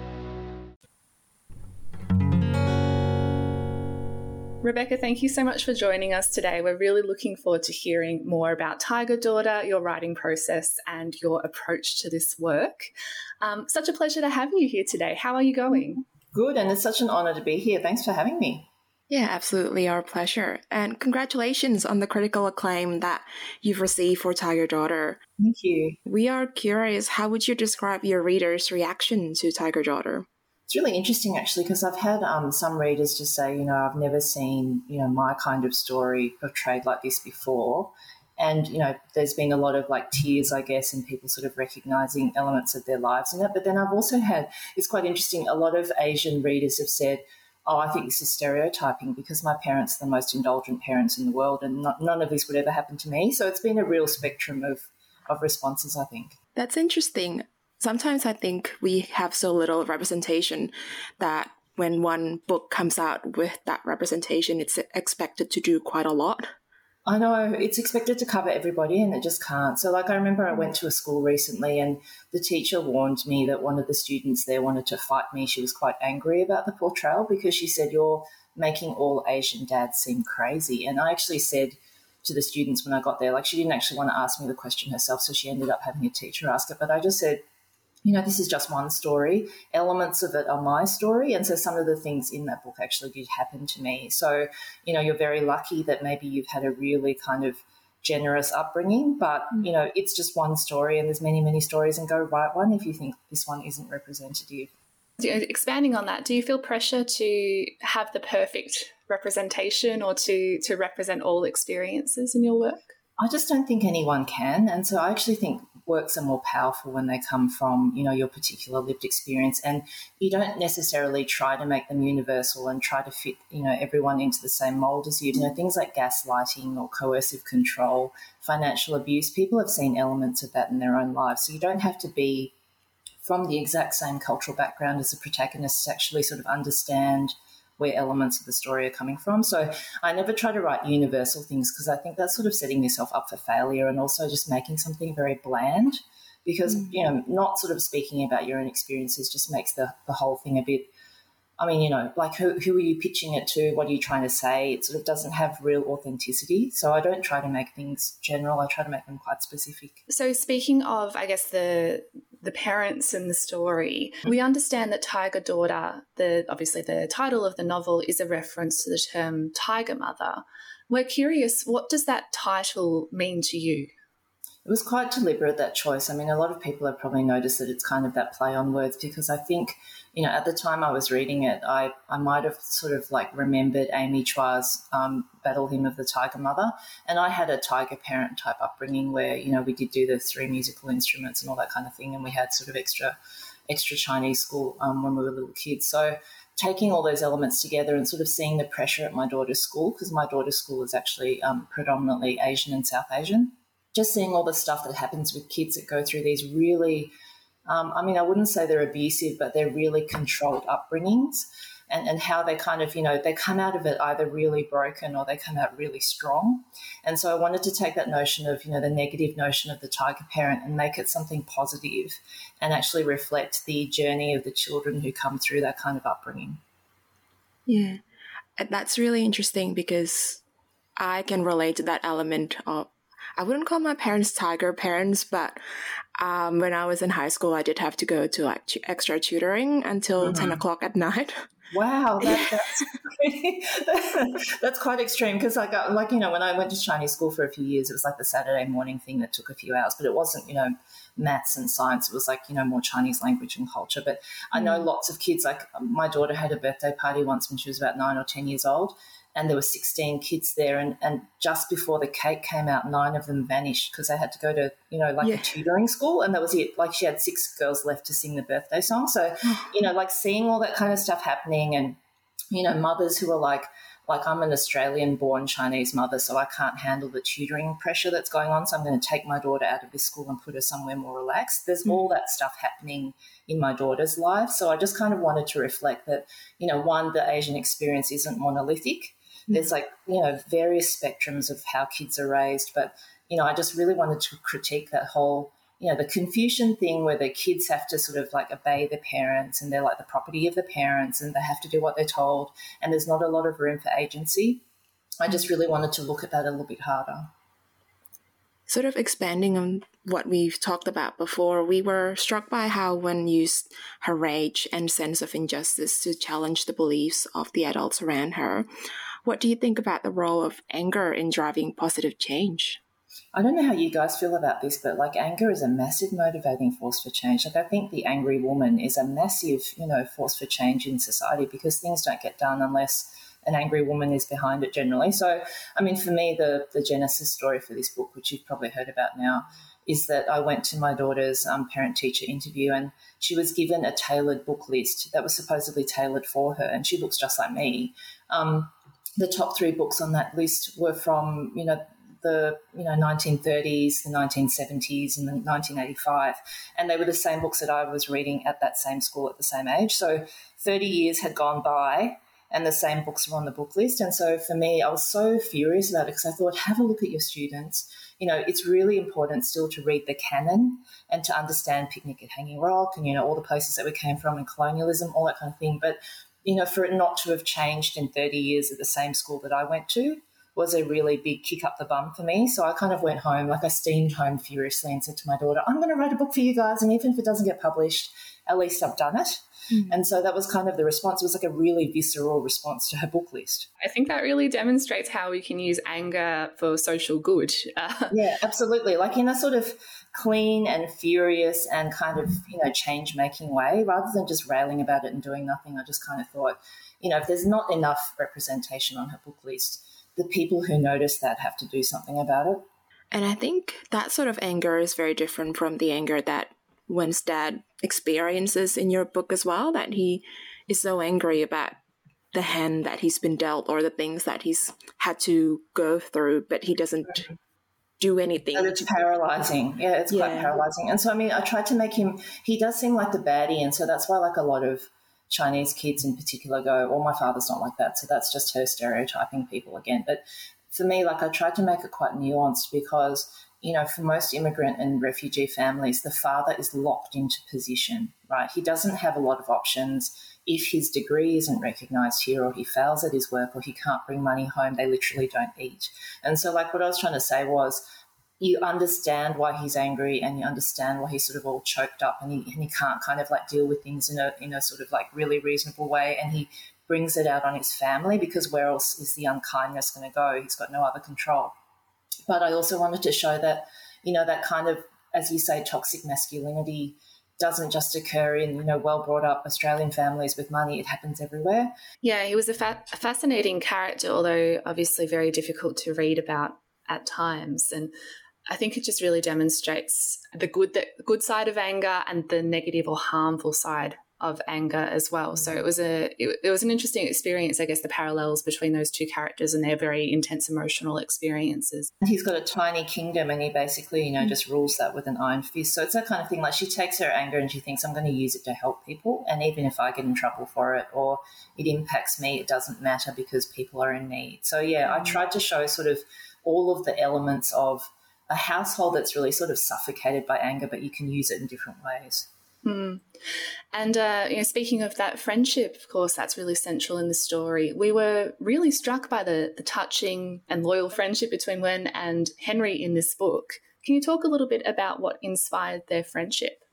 Rebecca, thank you so much for joining us today. We're really looking forward to hearing more about Tiger Daughter, your writing process, and your approach to this work. Um, such a pleasure to have you here today. How are you going?
Good, and it's such an honor to be here. Thanks for having me.
Yeah, absolutely our pleasure. And congratulations on the critical acclaim that you've received for Tiger Daughter.
Thank you.
We are curious, how would you describe your readers' reaction to Tiger Daughter?
It's really interesting actually because I've had um, some readers just say, you know, I've never seen, you know, my kind of story portrayed like this before. And you know there's been a lot of like tears i guess and people sort of recognizing elements of their lives in that but then i've also had it's quite interesting a lot of asian readers have said oh i think this is stereotyping because my parents are the most indulgent parents in the world and not, none of this would ever happen to me. So it's been a real spectrum of of responses i think.
That's interesting sometimes i think we have so little representation that when one book comes out with that representation it's expected to do quite a lot
I know it's expected to cover everybody and it just can't. So, like, I remember I went to a school recently and the teacher warned me that one of the students there wanted to fight me. She was quite angry about the portrayal because she said, You're making all Asian dads seem crazy. And I actually said to the students when I got there, like, she didn't actually want to ask me the question herself. So she ended up having a teacher ask it. But I just said, you know, this is just one story. Elements of it are my story. And so some of the things in that book actually did happen to me. So, you know, you're very lucky that maybe you've had a really kind of generous upbringing, but, mm. you know, it's just one story and there's many, many stories and go write one if you think this one isn't representative.
Expanding on that, do you feel pressure to have the perfect representation or to, to represent all experiences in your work?
I just don't think anyone can. And so I actually think works are more powerful when they come from, you know, your particular lived experience. And you don't necessarily try to make them universal and try to fit, you know, everyone into the same mold as you. You know, things like gaslighting or coercive control, financial abuse, people have seen elements of that in their own lives. So you don't have to be from the exact same cultural background as the protagonist to actually sort of understand – where elements of the story are coming from. So I never try to write universal things because I think that's sort of setting yourself up for failure and also just making something very bland because, mm. you know, not sort of speaking about your own experiences just makes the, the whole thing a bit I mean, you know, like who, who are you pitching it to? What are you trying to say? It sort of doesn't have real authenticity. So I don't try to make things general. I try to make them quite specific.
So speaking of, I guess the the parents in the story, we understand that Tiger Daughter, the obviously the title of the novel, is a reference to the term Tiger Mother. We're curious, what does that title mean to you?
It was quite deliberate that choice. I mean, a lot of people have probably noticed that it's kind of that play on words because I think you know, at the time I was reading it, I, I might have sort of like remembered Amy Chua's um, Battle Hymn of the Tiger Mother. And I had a tiger parent type upbringing where, you know, we did do the three musical instruments and all that kind of thing. And we had sort of extra, extra Chinese school um, when we were little kids. So taking all those elements together and sort of seeing the pressure at my daughter's school, because my daughter's school is actually um, predominantly Asian and South Asian, just seeing all the stuff that happens with kids that go through these really um, I mean, I wouldn't say they're abusive, but they're really controlled upbringings. And, and how they kind of, you know, they come out of it either really broken or they come out really strong. And so I wanted to take that notion of, you know, the negative notion of the tiger parent and make it something positive and actually reflect the journey of the children who come through that kind of upbringing.
Yeah. That's really interesting because I can relate to that element of I wouldn't call my parents tiger parents, but um, when I was in high school, I did have to go to like extra tutoring until mm-hmm. 10 o'clock at night.
Wow, that, that's, pretty, that's quite extreme because I got like you know when I went to Chinese school for a few years, it was like the Saturday morning thing that took a few hours, but it wasn't you know maths and science. It was like you know more Chinese language and culture. But I know mm. lots of kids. Like my daughter had a birthday party once when she was about nine or ten years old, and there were 16 kids there and, and just before the cake came out nine of them vanished because they had to go to you know like yeah. a tutoring school and that was it like she had six girls left to sing the birthday song so you know like seeing all that kind of stuff happening and you know mothers who are like like I'm an Australian born Chinese mother, so I can't handle the tutoring pressure that's going on. So I'm going to take my daughter out of this school and put her somewhere more relaxed. There's mm. all that stuff happening in my daughter's life. So I just kind of wanted to reflect that, you know, one, the Asian experience isn't monolithic. There's like, you know, various spectrums of how kids are raised. But, you know, I just really wanted to critique that whole, you know, the Confucian thing where the kids have to sort of like obey their parents and they're like the property of the parents and they have to do what they're told. And there's not a lot of room for agency. I just really wanted to look at that a little bit harder.
Sort of expanding on what we've talked about before, we were struck by how Wen used her rage and sense of injustice to challenge the beliefs of the adults around her. What do you think about the role of anger in driving positive change?
I don't know how you guys feel about this, but like anger is a massive motivating force for change. Like I think the angry woman is a massive, you know, force for change in society because things don't get done unless an angry woman is behind it generally. So, I mean, for me, the the genesis story for this book, which you've probably heard about now, is that I went to my daughter's um, parent teacher interview and she was given a tailored book list that was supposedly tailored for her, and she looks just like me. Um, the top three books on that list were from you know the you know 1930s, the 1970s, and the 1985, and they were the same books that I was reading at that same school at the same age. So 30 years had gone by, and the same books were on the book list. And so for me, I was so furious about it because I thought, have a look at your students. You know, it's really important still to read the canon and to understand Picnic at Hanging Rock and you know all the places that we came from and colonialism, all that kind of thing. But you know, for it not to have changed in 30 years at the same school that I went to was a really big kick up the bum for me. So I kind of went home, like I steamed home furiously and said to my daughter, I'm going to write a book for you guys. And even if it doesn't get published, at least I've done it. Mm. And so that was kind of the response. It was like a really visceral response to her book list.
I think that really demonstrates how we can use anger for social good.
yeah, absolutely. Like in a sort of clean and furious and kind of, you know, change making way rather than just railing about it and doing nothing. I just kind of thought, you know, if there's not enough representation on her book list, the people who notice that have to do something about it.
And I think that sort of anger is very different from the anger that Wen's dad experiences in your book as well, that he is so angry about the hand that he's been dealt or the things that he's had to go through, but he doesn't do anything.
And it's paralyzing. Yeah, it's quite paralyzing. And so, I mean, I tried to make him, he does seem like the baddie. And so that's why, like, a lot of Chinese kids in particular go, well, my father's not like that. So that's just her stereotyping people again. But for me, like, I tried to make it quite nuanced because you know, for most immigrant and refugee families, the father is locked into position, right? He doesn't have a lot of options. If his degree isn't recognized here or he fails at his work or he can't bring money home, they literally don't eat. And so, like, what I was trying to say was, you understand why he's angry and you understand why he's sort of all choked up and he, and he can't kind of like deal with things in a, in a sort of like really reasonable way. And he brings it out on his family because where else is the unkindness going to go? He's got no other control. But I also wanted to show that, you know, that kind of, as you say, toxic masculinity doesn't just occur in you know well brought up Australian families with money. It happens everywhere.
Yeah, he was a, fa- a, fascinating character, although obviously very difficult to read about at times. And I think it just really demonstrates the good the good side of anger and the negative or harmful side of anger as well. So it was a it, it, was an interesting experience, I guess, the parallels between those two characters and their very intense emotional experiences.
He's got a tiny kingdom, and he basically, you know, just rules that with an iron fist. So it's that kind of thing. Like she takes her anger and she thinks, "I'm going to use it to help people, and even if I get in trouble for it or it impacts me, it doesn't matter because people are in need." So yeah, I mm. tried to show sort of all of the elements of a household that's really sort of suffocated by anger, but you can use it in different ways.
Mm. And uh, you know, speaking of that friendship, of course, that's really central in the story. We were really struck by the the touching and loyal friendship between Wen and Henry in this book. Can you talk a little bit about what inspired their friendship?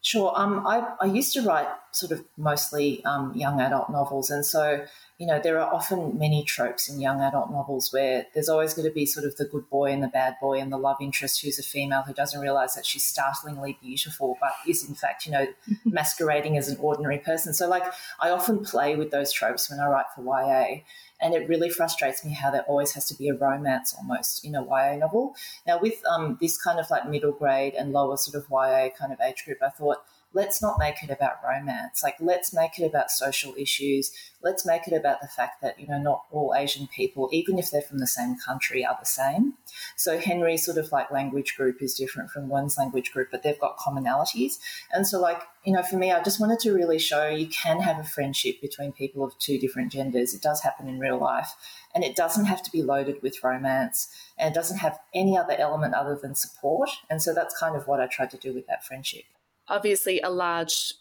Sure. Um, I, I used to write sort of mostly um, young adult novels, and so you know, there are often many tropes in young adult novels where there's always going to be sort of the good boy and the bad boy and the love interest who's a female who doesn't realize that she's startlingly beautiful, but is in fact, you know, masquerading as an ordinary person. So, like, I often play with those tropes when I write for YA. And it really frustrates me how there always has to be a romance almost in a YA novel. Now, with um, this kind of like middle grade and lower sort of YA kind of age group, I thought, let's not make it about romance. Like, let's make it about social issues. Let's make it about the fact that, you know, not all Asian people, even if they're from the same country, are the same. So Henry's sort of like language group is different from Wen's language group, but they've got commonalities. And so, like, you know, for me, I just wanted to really show you can have a friendship between people of two different genders. It does happen in real life. And it doesn't have to be loaded with romance and it doesn't have any other element other than support. And so that's kind of what I tried to do with that friendship
obviously a large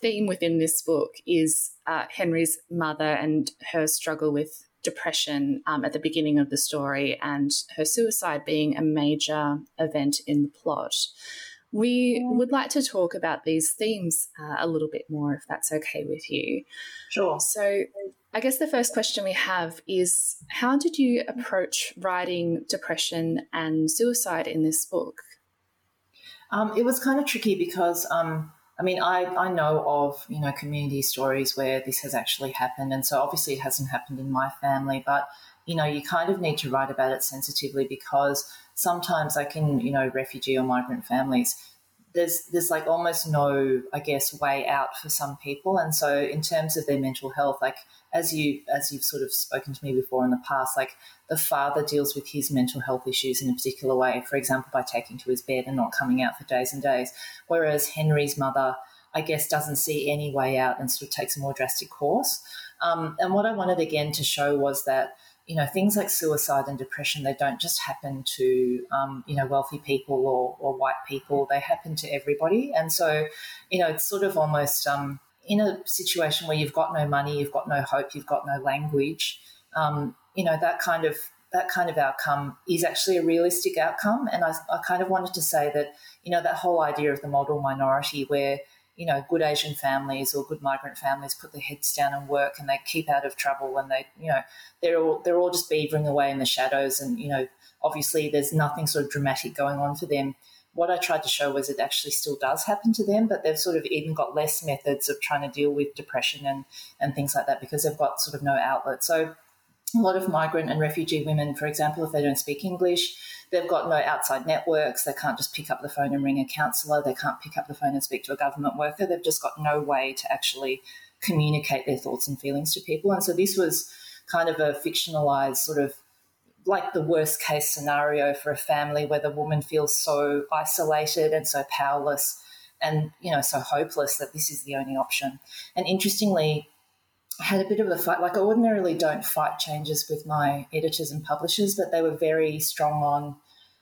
theme within this book is uh, Henry's mother and her struggle with depression um, at the beginning of the story and her suicide being a major event in the plot. We would like to talk about these themes uh, a little bit more, if that's okay with you.
Sure.
So, I guess the first question we have is How did you approach writing depression and suicide in this book?
Um, it was kind of tricky because, um, I mean, I, I know of, you know, community stories where this has actually happened. And so obviously it hasn't happened in my family, but, you know, you kind of need to write about it sensitively because sometimes, like in, you know, refugee or migrant families, there's there's like almost no I guess way out for some people and so in terms of their mental health like as you as you've sort of spoken to me before in the past like the father deals with his mental health issues in a particular way for example by taking to his bed and not coming out for days and days whereas Henry's mother I guess doesn't see any way out and sort of takes a more drastic course um, and what I wanted again to show was that you know, things like suicide and depression, they don't just happen to, um, you know, wealthy people or, or white people. They happen to everybody. And so, you know, it's sort of almost um, in a situation where you've got no money, you've got no hope, you've got no language, um, you know, that kind of that kind of outcome is actually a realistic outcome. And I, I kind of wanted to say that, you know, that whole idea of the model minority where you know, good Asian families or good migrant families put their heads down and work and they keep out of trouble and they, you know, they're all they're all just beavering away in the shadows and, you know, obviously there's nothing sort of dramatic going on for them. What I tried to show was it actually still does happen to them, but they've sort of even got less methods of trying to deal with depression and, and things like that because they've got sort of no outlet. So a lot of migrant and refugee women, for example, if they don't speak English, they've got no outside networks. They can't just pick up the phone and ring a counsellor. They can't pick up the phone and speak to a government worker. They've just got no way to actually communicate their thoughts and feelings to people. And so this was kind of a fictionalized sort of like the worst case scenario for a family where the woman feels so isolated and so powerless and you know so hopeless that this is the only option and interestingly I had a bit of a fight. Like I ordinarily don't fight changes with my editors and publishers, but they were very strong on.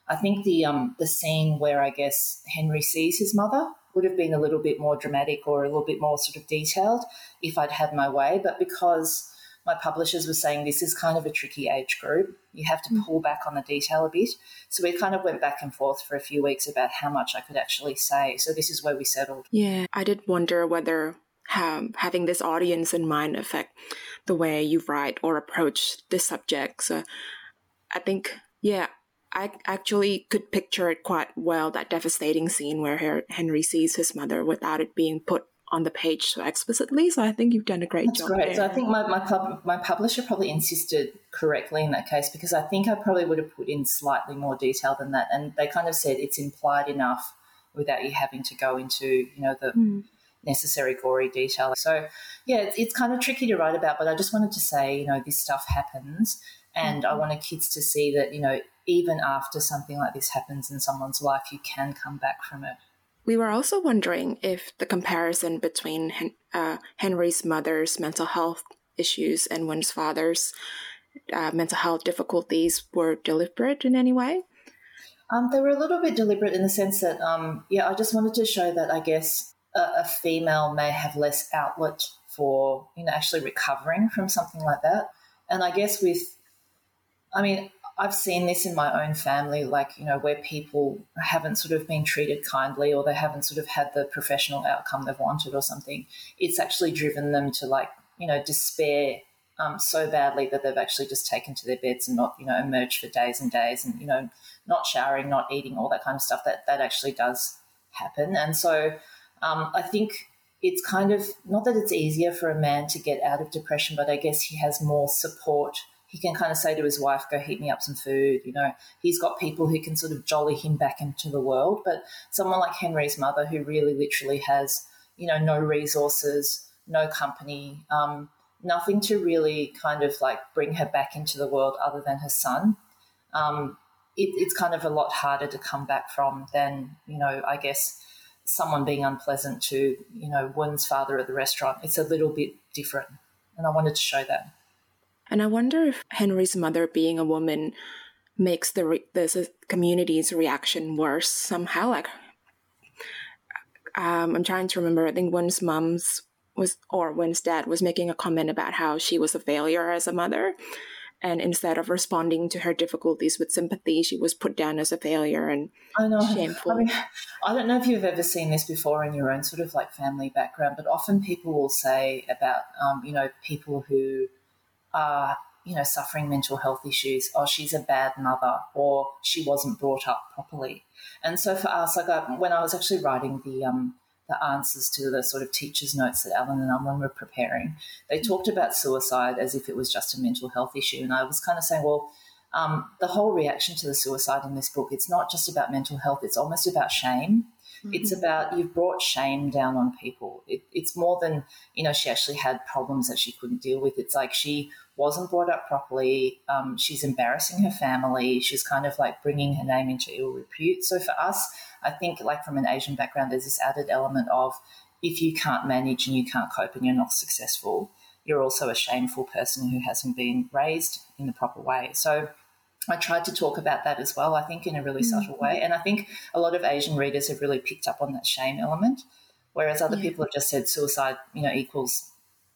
I think the um, the scene where I guess Henry sees his mother would have been a little bit more dramatic or a little bit more sort of detailed if I'd had my way. But because my publishers were saying this is kind of a tricky age group, you have to mm. pull back on the detail a bit. So we kind of went back and forth for a few weeks about how much I could actually say. So this is where we settled.
Yeah, I did wonder whether having this audience in mind affect the way you write or approach this subject. So I think, yeah, I actually could picture it quite well that devastating scene where Henry sees his mother without it being put on the page so explicitly. So I think you've done a great
That's
job.
Great.
There.
So I think my my, pub, my publisher probably insisted correctly in that case because I think I probably would have put in slightly more detail than that, and they kind of said it's implied enough without you having to go into you know the. Mm. Necessary gory detail. So, yeah, it's, it's kind of tricky to write about, but I just wanted to say, you know, this stuff happens, and mm-hmm. I wanted kids to see that, you know, even after something like this happens in someone's life, you can come back from it.
We were also wondering if the comparison between uh, Henry's mother's mental health issues and Wen's father's uh, mental health difficulties were deliberate in any way.
Um, they were a little bit deliberate in the sense that, um, yeah, I just wanted to show that I guess a, a, female may have less outlet for, you know, actually recovering from something like that. And I guess with, I mean, I've seen this in my own family, like, you know, where people haven't sort of been treated kindly or they haven't sort of had the professional outcome they've wanted or something. It's actually driven them to, like, you know, despair um, so badly that they've actually just taken to their beds and not, you know, emerged for days and days and, you know, not showering, not eating, all that kind of stuff. That, that actually does happen. And so um, I think it's kind of not that it's easier for a man to get out of depression, but I guess he has more support he can kind of say to his wife, go heat me up some food. You know, he's got people who can sort of jolly him back into the world. But someone like Henry's mother, who really literally has, you know, no resources, no company, um, nothing to really kind of like bring her back into the world other than her son. Um, it, it's kind of a lot harder to come back from than, you know, I guess someone being unpleasant to, you know, Wen's father at the restaurant. It's a little bit different. And I wanted to show that.
And I wonder if Henry's mother being a woman makes the re- the community's reaction worse somehow. Like, um, I'm trying to remember. I think Wen's mom's was or Wen's dad was making a comment about how she was a failure as a mother, and instead of responding to her difficulties with sympathy, she was put down as a failure and I know. shameful.
I mean, I don't know if you've ever seen this before in your own sort of like family background, but often people will say about um, you know people who are you know suffering mental health issues oh she's a bad mother or she wasn't brought up properly. And so for us like I, when i was actually writing the um the answers to the sort of teachers notes that alan and Umran were preparing they talked about suicide as if it was just a mental health issue. And i was kind of saying well um, the whole reaction to the suicide in this book it's not just about mental health it's almost about shame Mm-hmm. It's about you've brought shame down on people. It, it's more than, you know, she actually had problems that she couldn't deal with. It's like she wasn't brought up properly. Um, she's embarrassing her family. She's kind of like bringing her name into ill repute. So for us, I think, like from an Asian background, there's this added element of if you can't manage and you can't cope and you're not successful, you're also a shameful person who hasn't been raised in the proper way. So I tried to talk about that as well, I think, in a really mm-hmm. subtle way. And I think a lot of Asian readers have really picked up on that shame element, whereas other yeah. people have just said suicide, you know, equals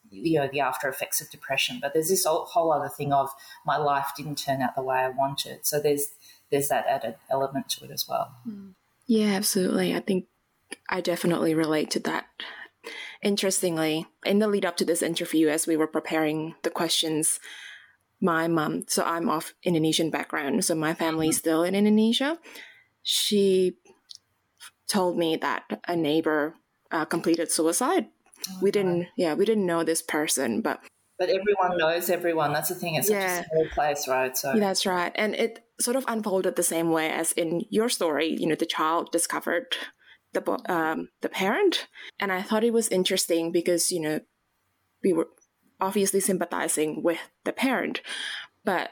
you know the after effects of depression but there's this whole other thing of my life didn't turn out the way i wanted so there's there's that added element to it as well
mm. yeah absolutely i think i definitely relate to that interestingly in the lead up to this interview as we were preparing the questions my mom, so I'm of Indonesian background, so my family is mm-hmm. still in Indonesia. She told me that a neighbor uh, completed suicide. Oh, we didn't, yeah, we didn't know this person, but
but everyone knows everyone. That's the thing. It's yeah. such a small place, right?
So that's right, and it sort of unfolded the same way as in your story. You know, the child discovered the um, the parent, and I thought it was interesting because you know we were obviously sympathizing with the parent, but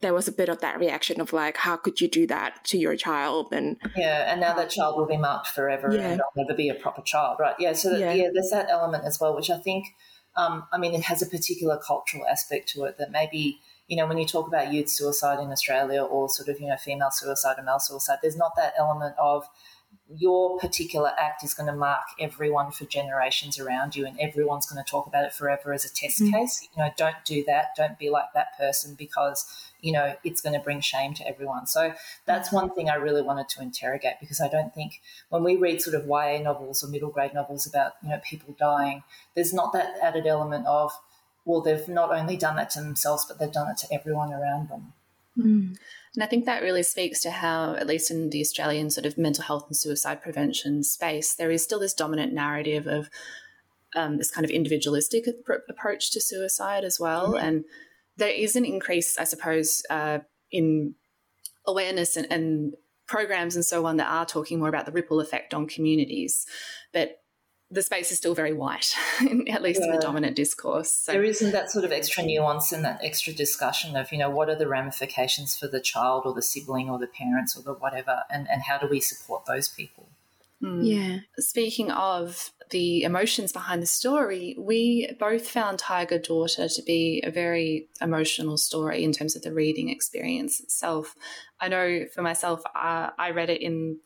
there was a bit of that reaction of like, how could you do that to your child? And
yeah, and now that child will be marked forever yeah. and will never be a proper child, right? Yeah, so that, yeah. yeah. there's that element as well, which I think, um, I mean, it has a particular cultural aspect to it that maybe you know when you talk about youth suicide in Australia or sort of you know female suicide or male suicide, there's not that element of your particular act is going to mark everyone for generations around you and everyone's going to talk about it forever as a test mm. case you know don't do that don't be like that person because you know it's going to bring shame to everyone so that's one thing i really wanted to interrogate because i don't think when we read sort of ya novels or middle grade novels about you know people dying there's not that added element of well they've not only done that to themselves but they've done it to everyone around them
mm. And I think that really speaks to how, at least in the Australian sort of mental health and suicide prevention space, there is still this dominant narrative of um, this kind of individualistic approach to suicide as well. Mm-hmm. And there is an increase, I suppose, uh, in awareness and, and programs and so on that are talking more about the ripple effect on communities. But the space is still very white, at least yeah. in the dominant discourse.
So. There isn't that sort of extra nuance and that extra discussion of, you know, what are the ramifications for the child or the sibling or the parents or the whatever, and, and how do we support those people?
Mm. Yeah.
Speaking of the emotions behind the story, we both found Tiger Daughter to be a very emotional story in terms of the reading experience itself. I know for myself, uh, I read it in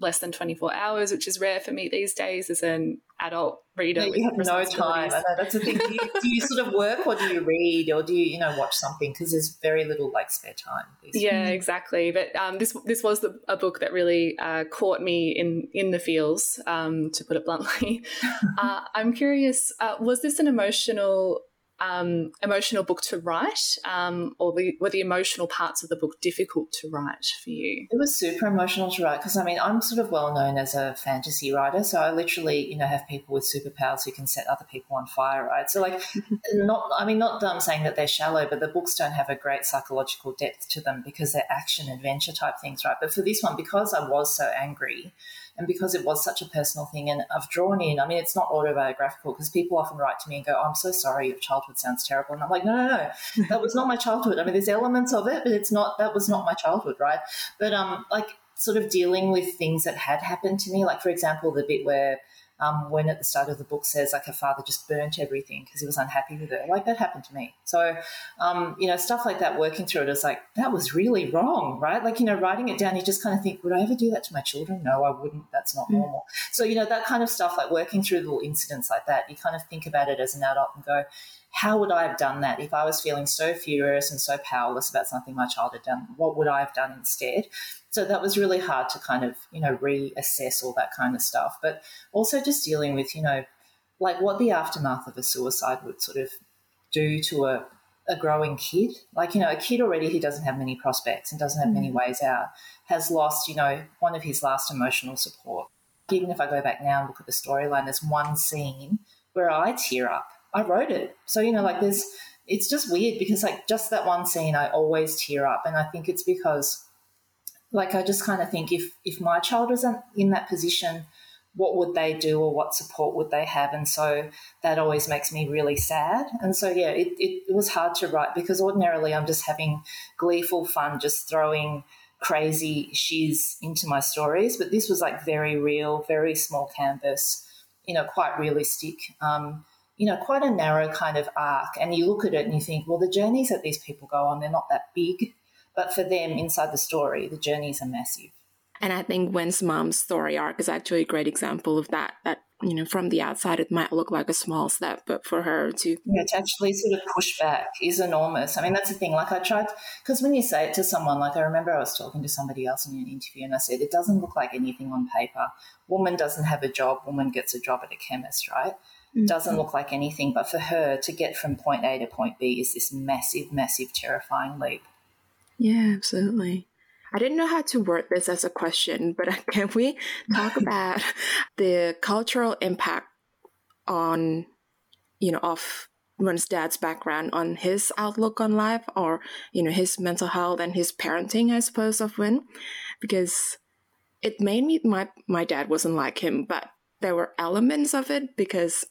less than 24 hours, which is rare for me these days as an adult reader.
Yeah, you have no time. That's the thing. Do you, do you, sort of work or do you read or do you, you know, watch something? Because there's very little like spare time.
Yeah, exactly. But um, this this was the, a book that really uh, caught me in in the feels, um, to put it bluntly. uh, I'm curious, uh, was this an emotional um, emotional book to write, um, or the, were the emotional parts of the book difficult to write for you?
It was super emotional to write because I mean I'm sort of well known as a fantasy writer, so I literally you know have people with superpowers who can set other people on fire, right? So like, not I mean not that I'm saying that they're shallow, but the books don't have a great psychological depth to them because they're action adventure type things, right? But for this one, because I was so angry and because it was such a personal thing, and I've drawn in, I mean, it's not autobiographical because people often write to me and go, oh, I'm so sorry, your childhood sounds terrible. And I'm like, no, no, no, that was not my childhood. I mean, there's elements of it, but it's not, that was not my childhood, right? But, um, like, sort of dealing with things that had happened to me, like, for example, the bit where, um, Wen at the start of the book says like her father just burnt everything because he was unhappy with her. Like that happened to me. So, um, you know, stuff like that, working through it is like, that was really wrong, right? Like, you know, writing it down, you just kind of think, would I ever do that to my children? No, I wouldn't. That's not mm. normal. So, you know, that kind of stuff, like working through little incidents like that, you kind of think about it as an adult and go, how would I have done that if I was feeling so furious and so powerless about something my child had done? What would I have done instead? So that was really hard to kind of, you know, reassess all that kind of stuff. But also just dealing with, you know, like what the aftermath of a suicide would sort of do to a, a growing kid. Like, you know, a kid already who doesn't have many prospects and doesn't have mm. many ways out has lost, you know, one of his last emotional support. Even if I go back now and look at the storyline, there's one scene where I tear up. I wrote it. So, you know, like there's, it's just weird because like just that one scene, I always tear up. And I think it's because like I just kind of think if if my child was in that position, what would they do or what support would they have? And so that always makes me really sad. And so yeah, it, it, it was hard to write because ordinarily I'm just having gleeful fun, just throwing crazy shiz into my stories. But this was like very real, very small canvas, you know, quite realistic. Um, you know, quite a narrow kind of arc. And you look at it and you think, well, the journeys that these people go on, they're not that big. But for them, inside the story, the journeys are massive.
And I think Wen's mom's story arc is actually a great example of that. That you know, from the outside, it might look like a small step, but for her to
yeah, to actually sort of push back is enormous. I mean, that's the thing. Like I tried because when you say it to someone, like I remember I was talking to somebody else in an interview, and I said it doesn't look like anything on paper. Woman doesn't have a job. Woman gets a job at a chemist, right? Mm-hmm. Doesn't look like anything, but for her to get from point A to point B is this massive, massive, terrifying leap.
Yeah, absolutely. I didn't know how to word this as a question, but can we talk about the cultural impact on, you know, of Wen's dad's background on his outlook on life or, you know, his mental health and his parenting, I suppose, of Wen. Because it made me, my, my dad wasn't like him, but there were elements of it because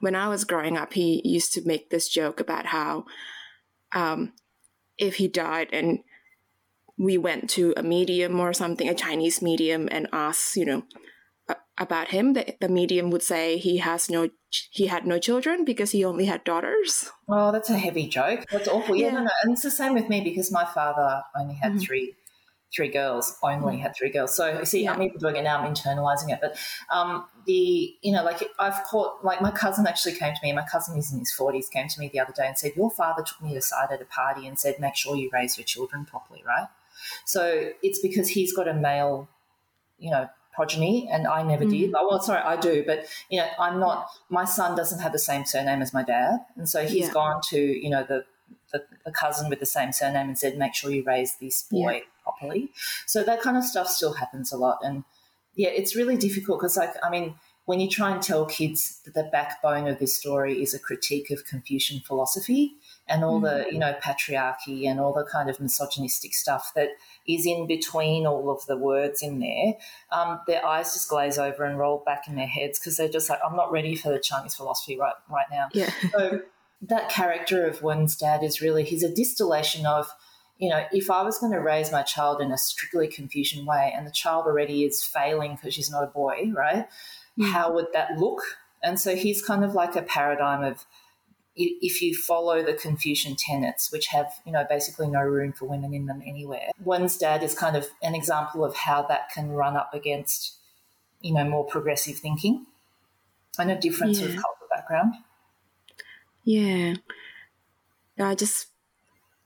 when I was growing up, he used to make this joke about how um, if he died and we went to a medium or something, a Chinese medium, and asked, you know, about him, the, the medium would say he has no, he had no children because he only had daughters.
Oh, that's a heavy joke. That's awful. Yeah, yeah. no, no, and it's the same with me because my father only had mm. three, three girls. Only mm. had three girls. So you see, yeah. I'm even doing it now. I'm internalizing it. But um, the, you know, like I've caught, like my cousin actually came to me. My cousin is in his 40s. Came to me the other day and said, "Your father took me aside at a party and said, make sure you raise your children properly, right?" So it's because he's got a male, you know, progeny, and I never mm. did. Oh, well, sorry, I do, but you know, I'm not. My son doesn't have the same surname as my dad, and so he's yeah. gone to you know the, the, the cousin with the same surname and said, make sure you raise this boy yeah. properly. So that kind of stuff still happens a lot, and yeah, it's really difficult because like I mean. When you try and tell kids that the backbone of this story is a critique of Confucian philosophy, and all mm. the you know patriarchy and all the kind of misogynistic stuff that is in between all of the words in there, um, their eyes just glaze over and roll back in their heads because they're just like, I'm not ready for the Chinese philosophy right right now.
Yeah.
so that character of Wen's dad is really he's a distillation of you know, if I was going to raise my child in a strictly Confucian way and the child already is failing because she's not a boy, right? Mm. How would that look? And so he's kind of like a paradigm of if you follow the Confucian tenets, which have, you know, basically no room for women in them anywhere. Wen's dad is kind of an example of how that can run up against, you know, more progressive thinking and a different yeah. sort of cultural background.
Yeah. No, I just,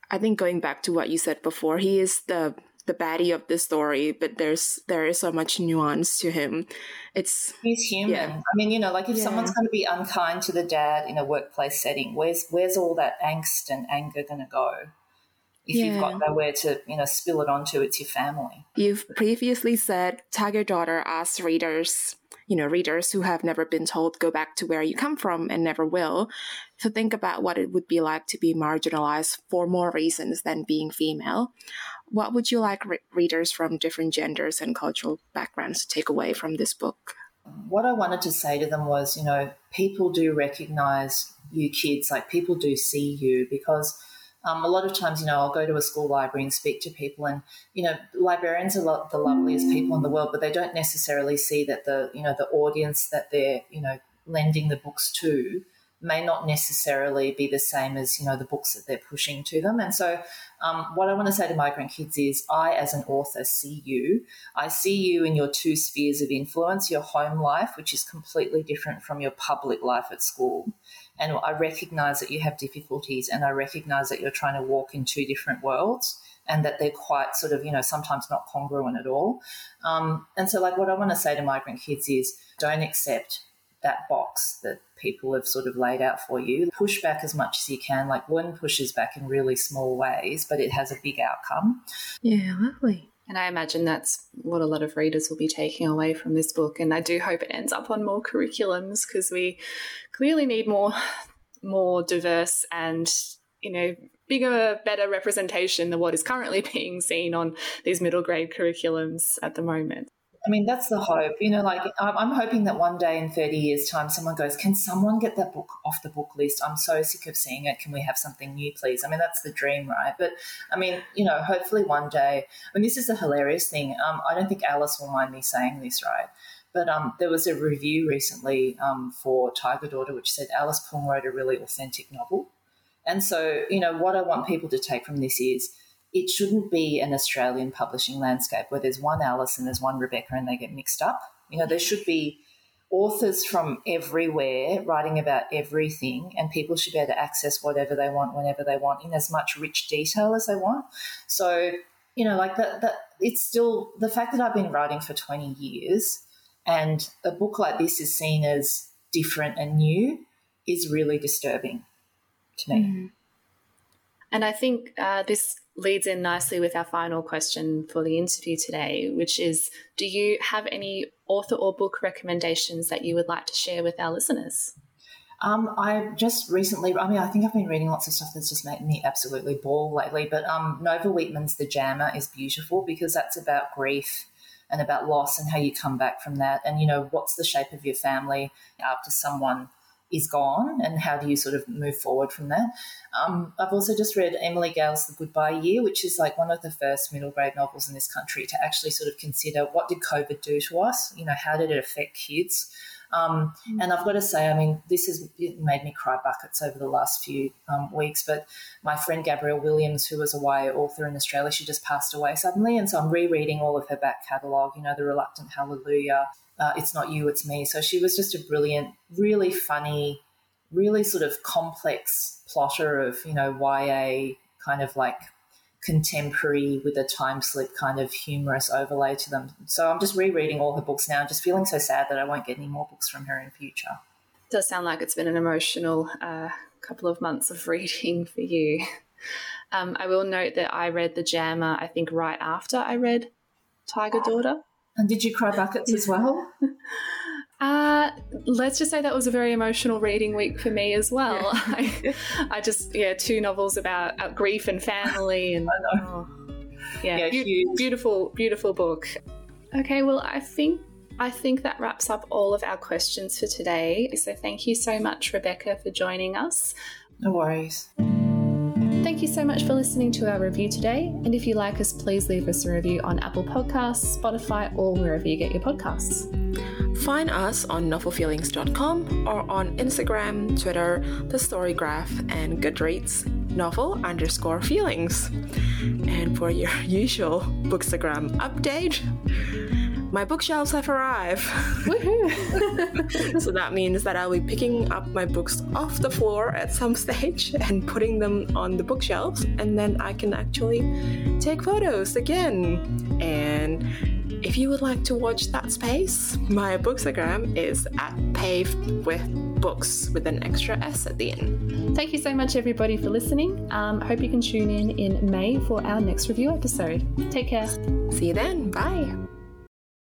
I think going back to what you said before, he is the the baddie of the story, but there's there is so much nuance to him. It's
he's human. Yeah. I mean, you know, like if yeah. someone's going to be unkind to the dad in a workplace setting, where's where's all that angst and anger going to go? If yeah. you've got nowhere to, you know, spill it onto, it's your family.
You've previously said Tiger Daughter asks readers you know, readers who have never been told go back to where you come from and never will, to think about what it would be like to be marginalized for more reasons than being female. What would you like re- readers from different genders and cultural backgrounds to take away from this book?
What I wanted to say to them was, you know, people do recognize you kids, like people do see you because um, a lot of times, you know, I'll go to a school library and speak to people, and you know, librarians are lo- the loveliest people in the world, but they don't necessarily see that the you know the audience that they're you know lending the books to may not necessarily be the same as you know the books that they're pushing to them. And so um, what i want to say to migrant kids is i as an author see you. I see you in your two spheres of influence your home life which is completely different from your public life at school and i recognize that you have difficulties and i recognize that you're trying to walk in two different worlds and that they're quite sort of you know sometimes not congruent at all um, and so like what i want to say to migrant kids is don't accept that box that people have sort of laid out for you. Push back as much as you can. Like one pushes back in really small ways, but it has a big outcome.
Yeah, lovely.
And I imagine that's what a lot of readers will be taking away from this book. And I do hope it ends up on more curriculums because we clearly need more more diverse and you know bigger better representation than what is currently being seen on these middle grade curriculums at the moment
I mean, that's the hope. You know, like I'm hoping that one day in 30 years' time, someone goes, Can someone get that book off the book list? I'm so sick of seeing it. Can we have something new, please? I mean, that's the dream, right? But I mean, you know, hopefully one day, I mean, this is a hilarious thing. Um, I don't think Alice will mind me saying this, right? But um, there was a review recently um, for Tiger Daughter which said Alice Pung wrote a really authentic novel. And so, you know, what I want people to take from this is it shouldn't be an Australian publishing landscape where there's one Alice and there's one Rebecca and they get mixed up. You know, there should be authors from everywhere writing about everything, and people should be able to access whatever they want whenever they want in as much rich detail as they want. So, you know, like that, that it's still the fact that I've been writing for 20 years and a book like this is seen as different and new is really disturbing to me. Mm.
And I think uh, this leads in nicely with our final question for the interview today, which is Do you have any author or book recommendations that you would like to share with our listeners?
Um, I just recently, I mean, I think I've been reading lots of stuff that's just made me absolutely bawl lately. But um, Nova Weetman's The Jammer is beautiful because that's about grief and about loss and how you come back from that. And, you know, what's the shape of your family after someone is gone and how do you sort of move forward from that. Um, I've also just read Emily Gale's The Goodbye Year, which is like one of the first middle grade novels in this country to actually sort of consider what did COVID do to us? You know, how did it affect kids? Um, and I've got to say, I mean, this has made me cry buckets over the last few um, weeks. But my friend Gabrielle Williams, who was a YA author in Australia, she just passed away suddenly. And so I'm rereading all of her back catalogue, you know, The Reluctant Hallelujah, uh, It's Not You, It's Me. So she was just a brilliant, really funny, really sort of complex plotter of, you know, YA kind of like contemporary with a time slip kind of humorous overlay to them. So I'm just rereading all her books now, just feeling so sad that I won't get any more books from her in future.
It does sound like it's been an emotional uh, couple of months of reading for you. Um, I will note that I read The Jammer, I think, right after I read Tiger Daughter.
And did you cry buckets as well?
Uh, let's just say that was a very emotional reading week for me as well. I, I, just, yeah, two novels about uh, grief and family, and oh, yeah, yeah be- beautiful, beautiful book. Okay, well, I think I think that wraps up all of our questions for today. So thank you so much, Rebecca, for joining us.
No worries.
Thank you so much for listening to our review today. And if you like us, please leave us a review on Apple Podcasts, Spotify, or wherever you get your podcasts.
Find us on novelfeelings.com or on Instagram, Twitter, The StoryGraph, and Goodreads, novel underscore feelings. And for your usual Bookstagram update, my bookshelves have arrived. so that means that I'll be picking up my books off the floor at some stage and putting them on the bookshelves, and then I can actually take photos again. And if you would like to watch that space, my bookstagram is at paved with books with an extra S at the end.
Thank you so much, everybody, for listening. Um, I hope you can tune in in May for our next review episode. Take care.
See you then. Bye.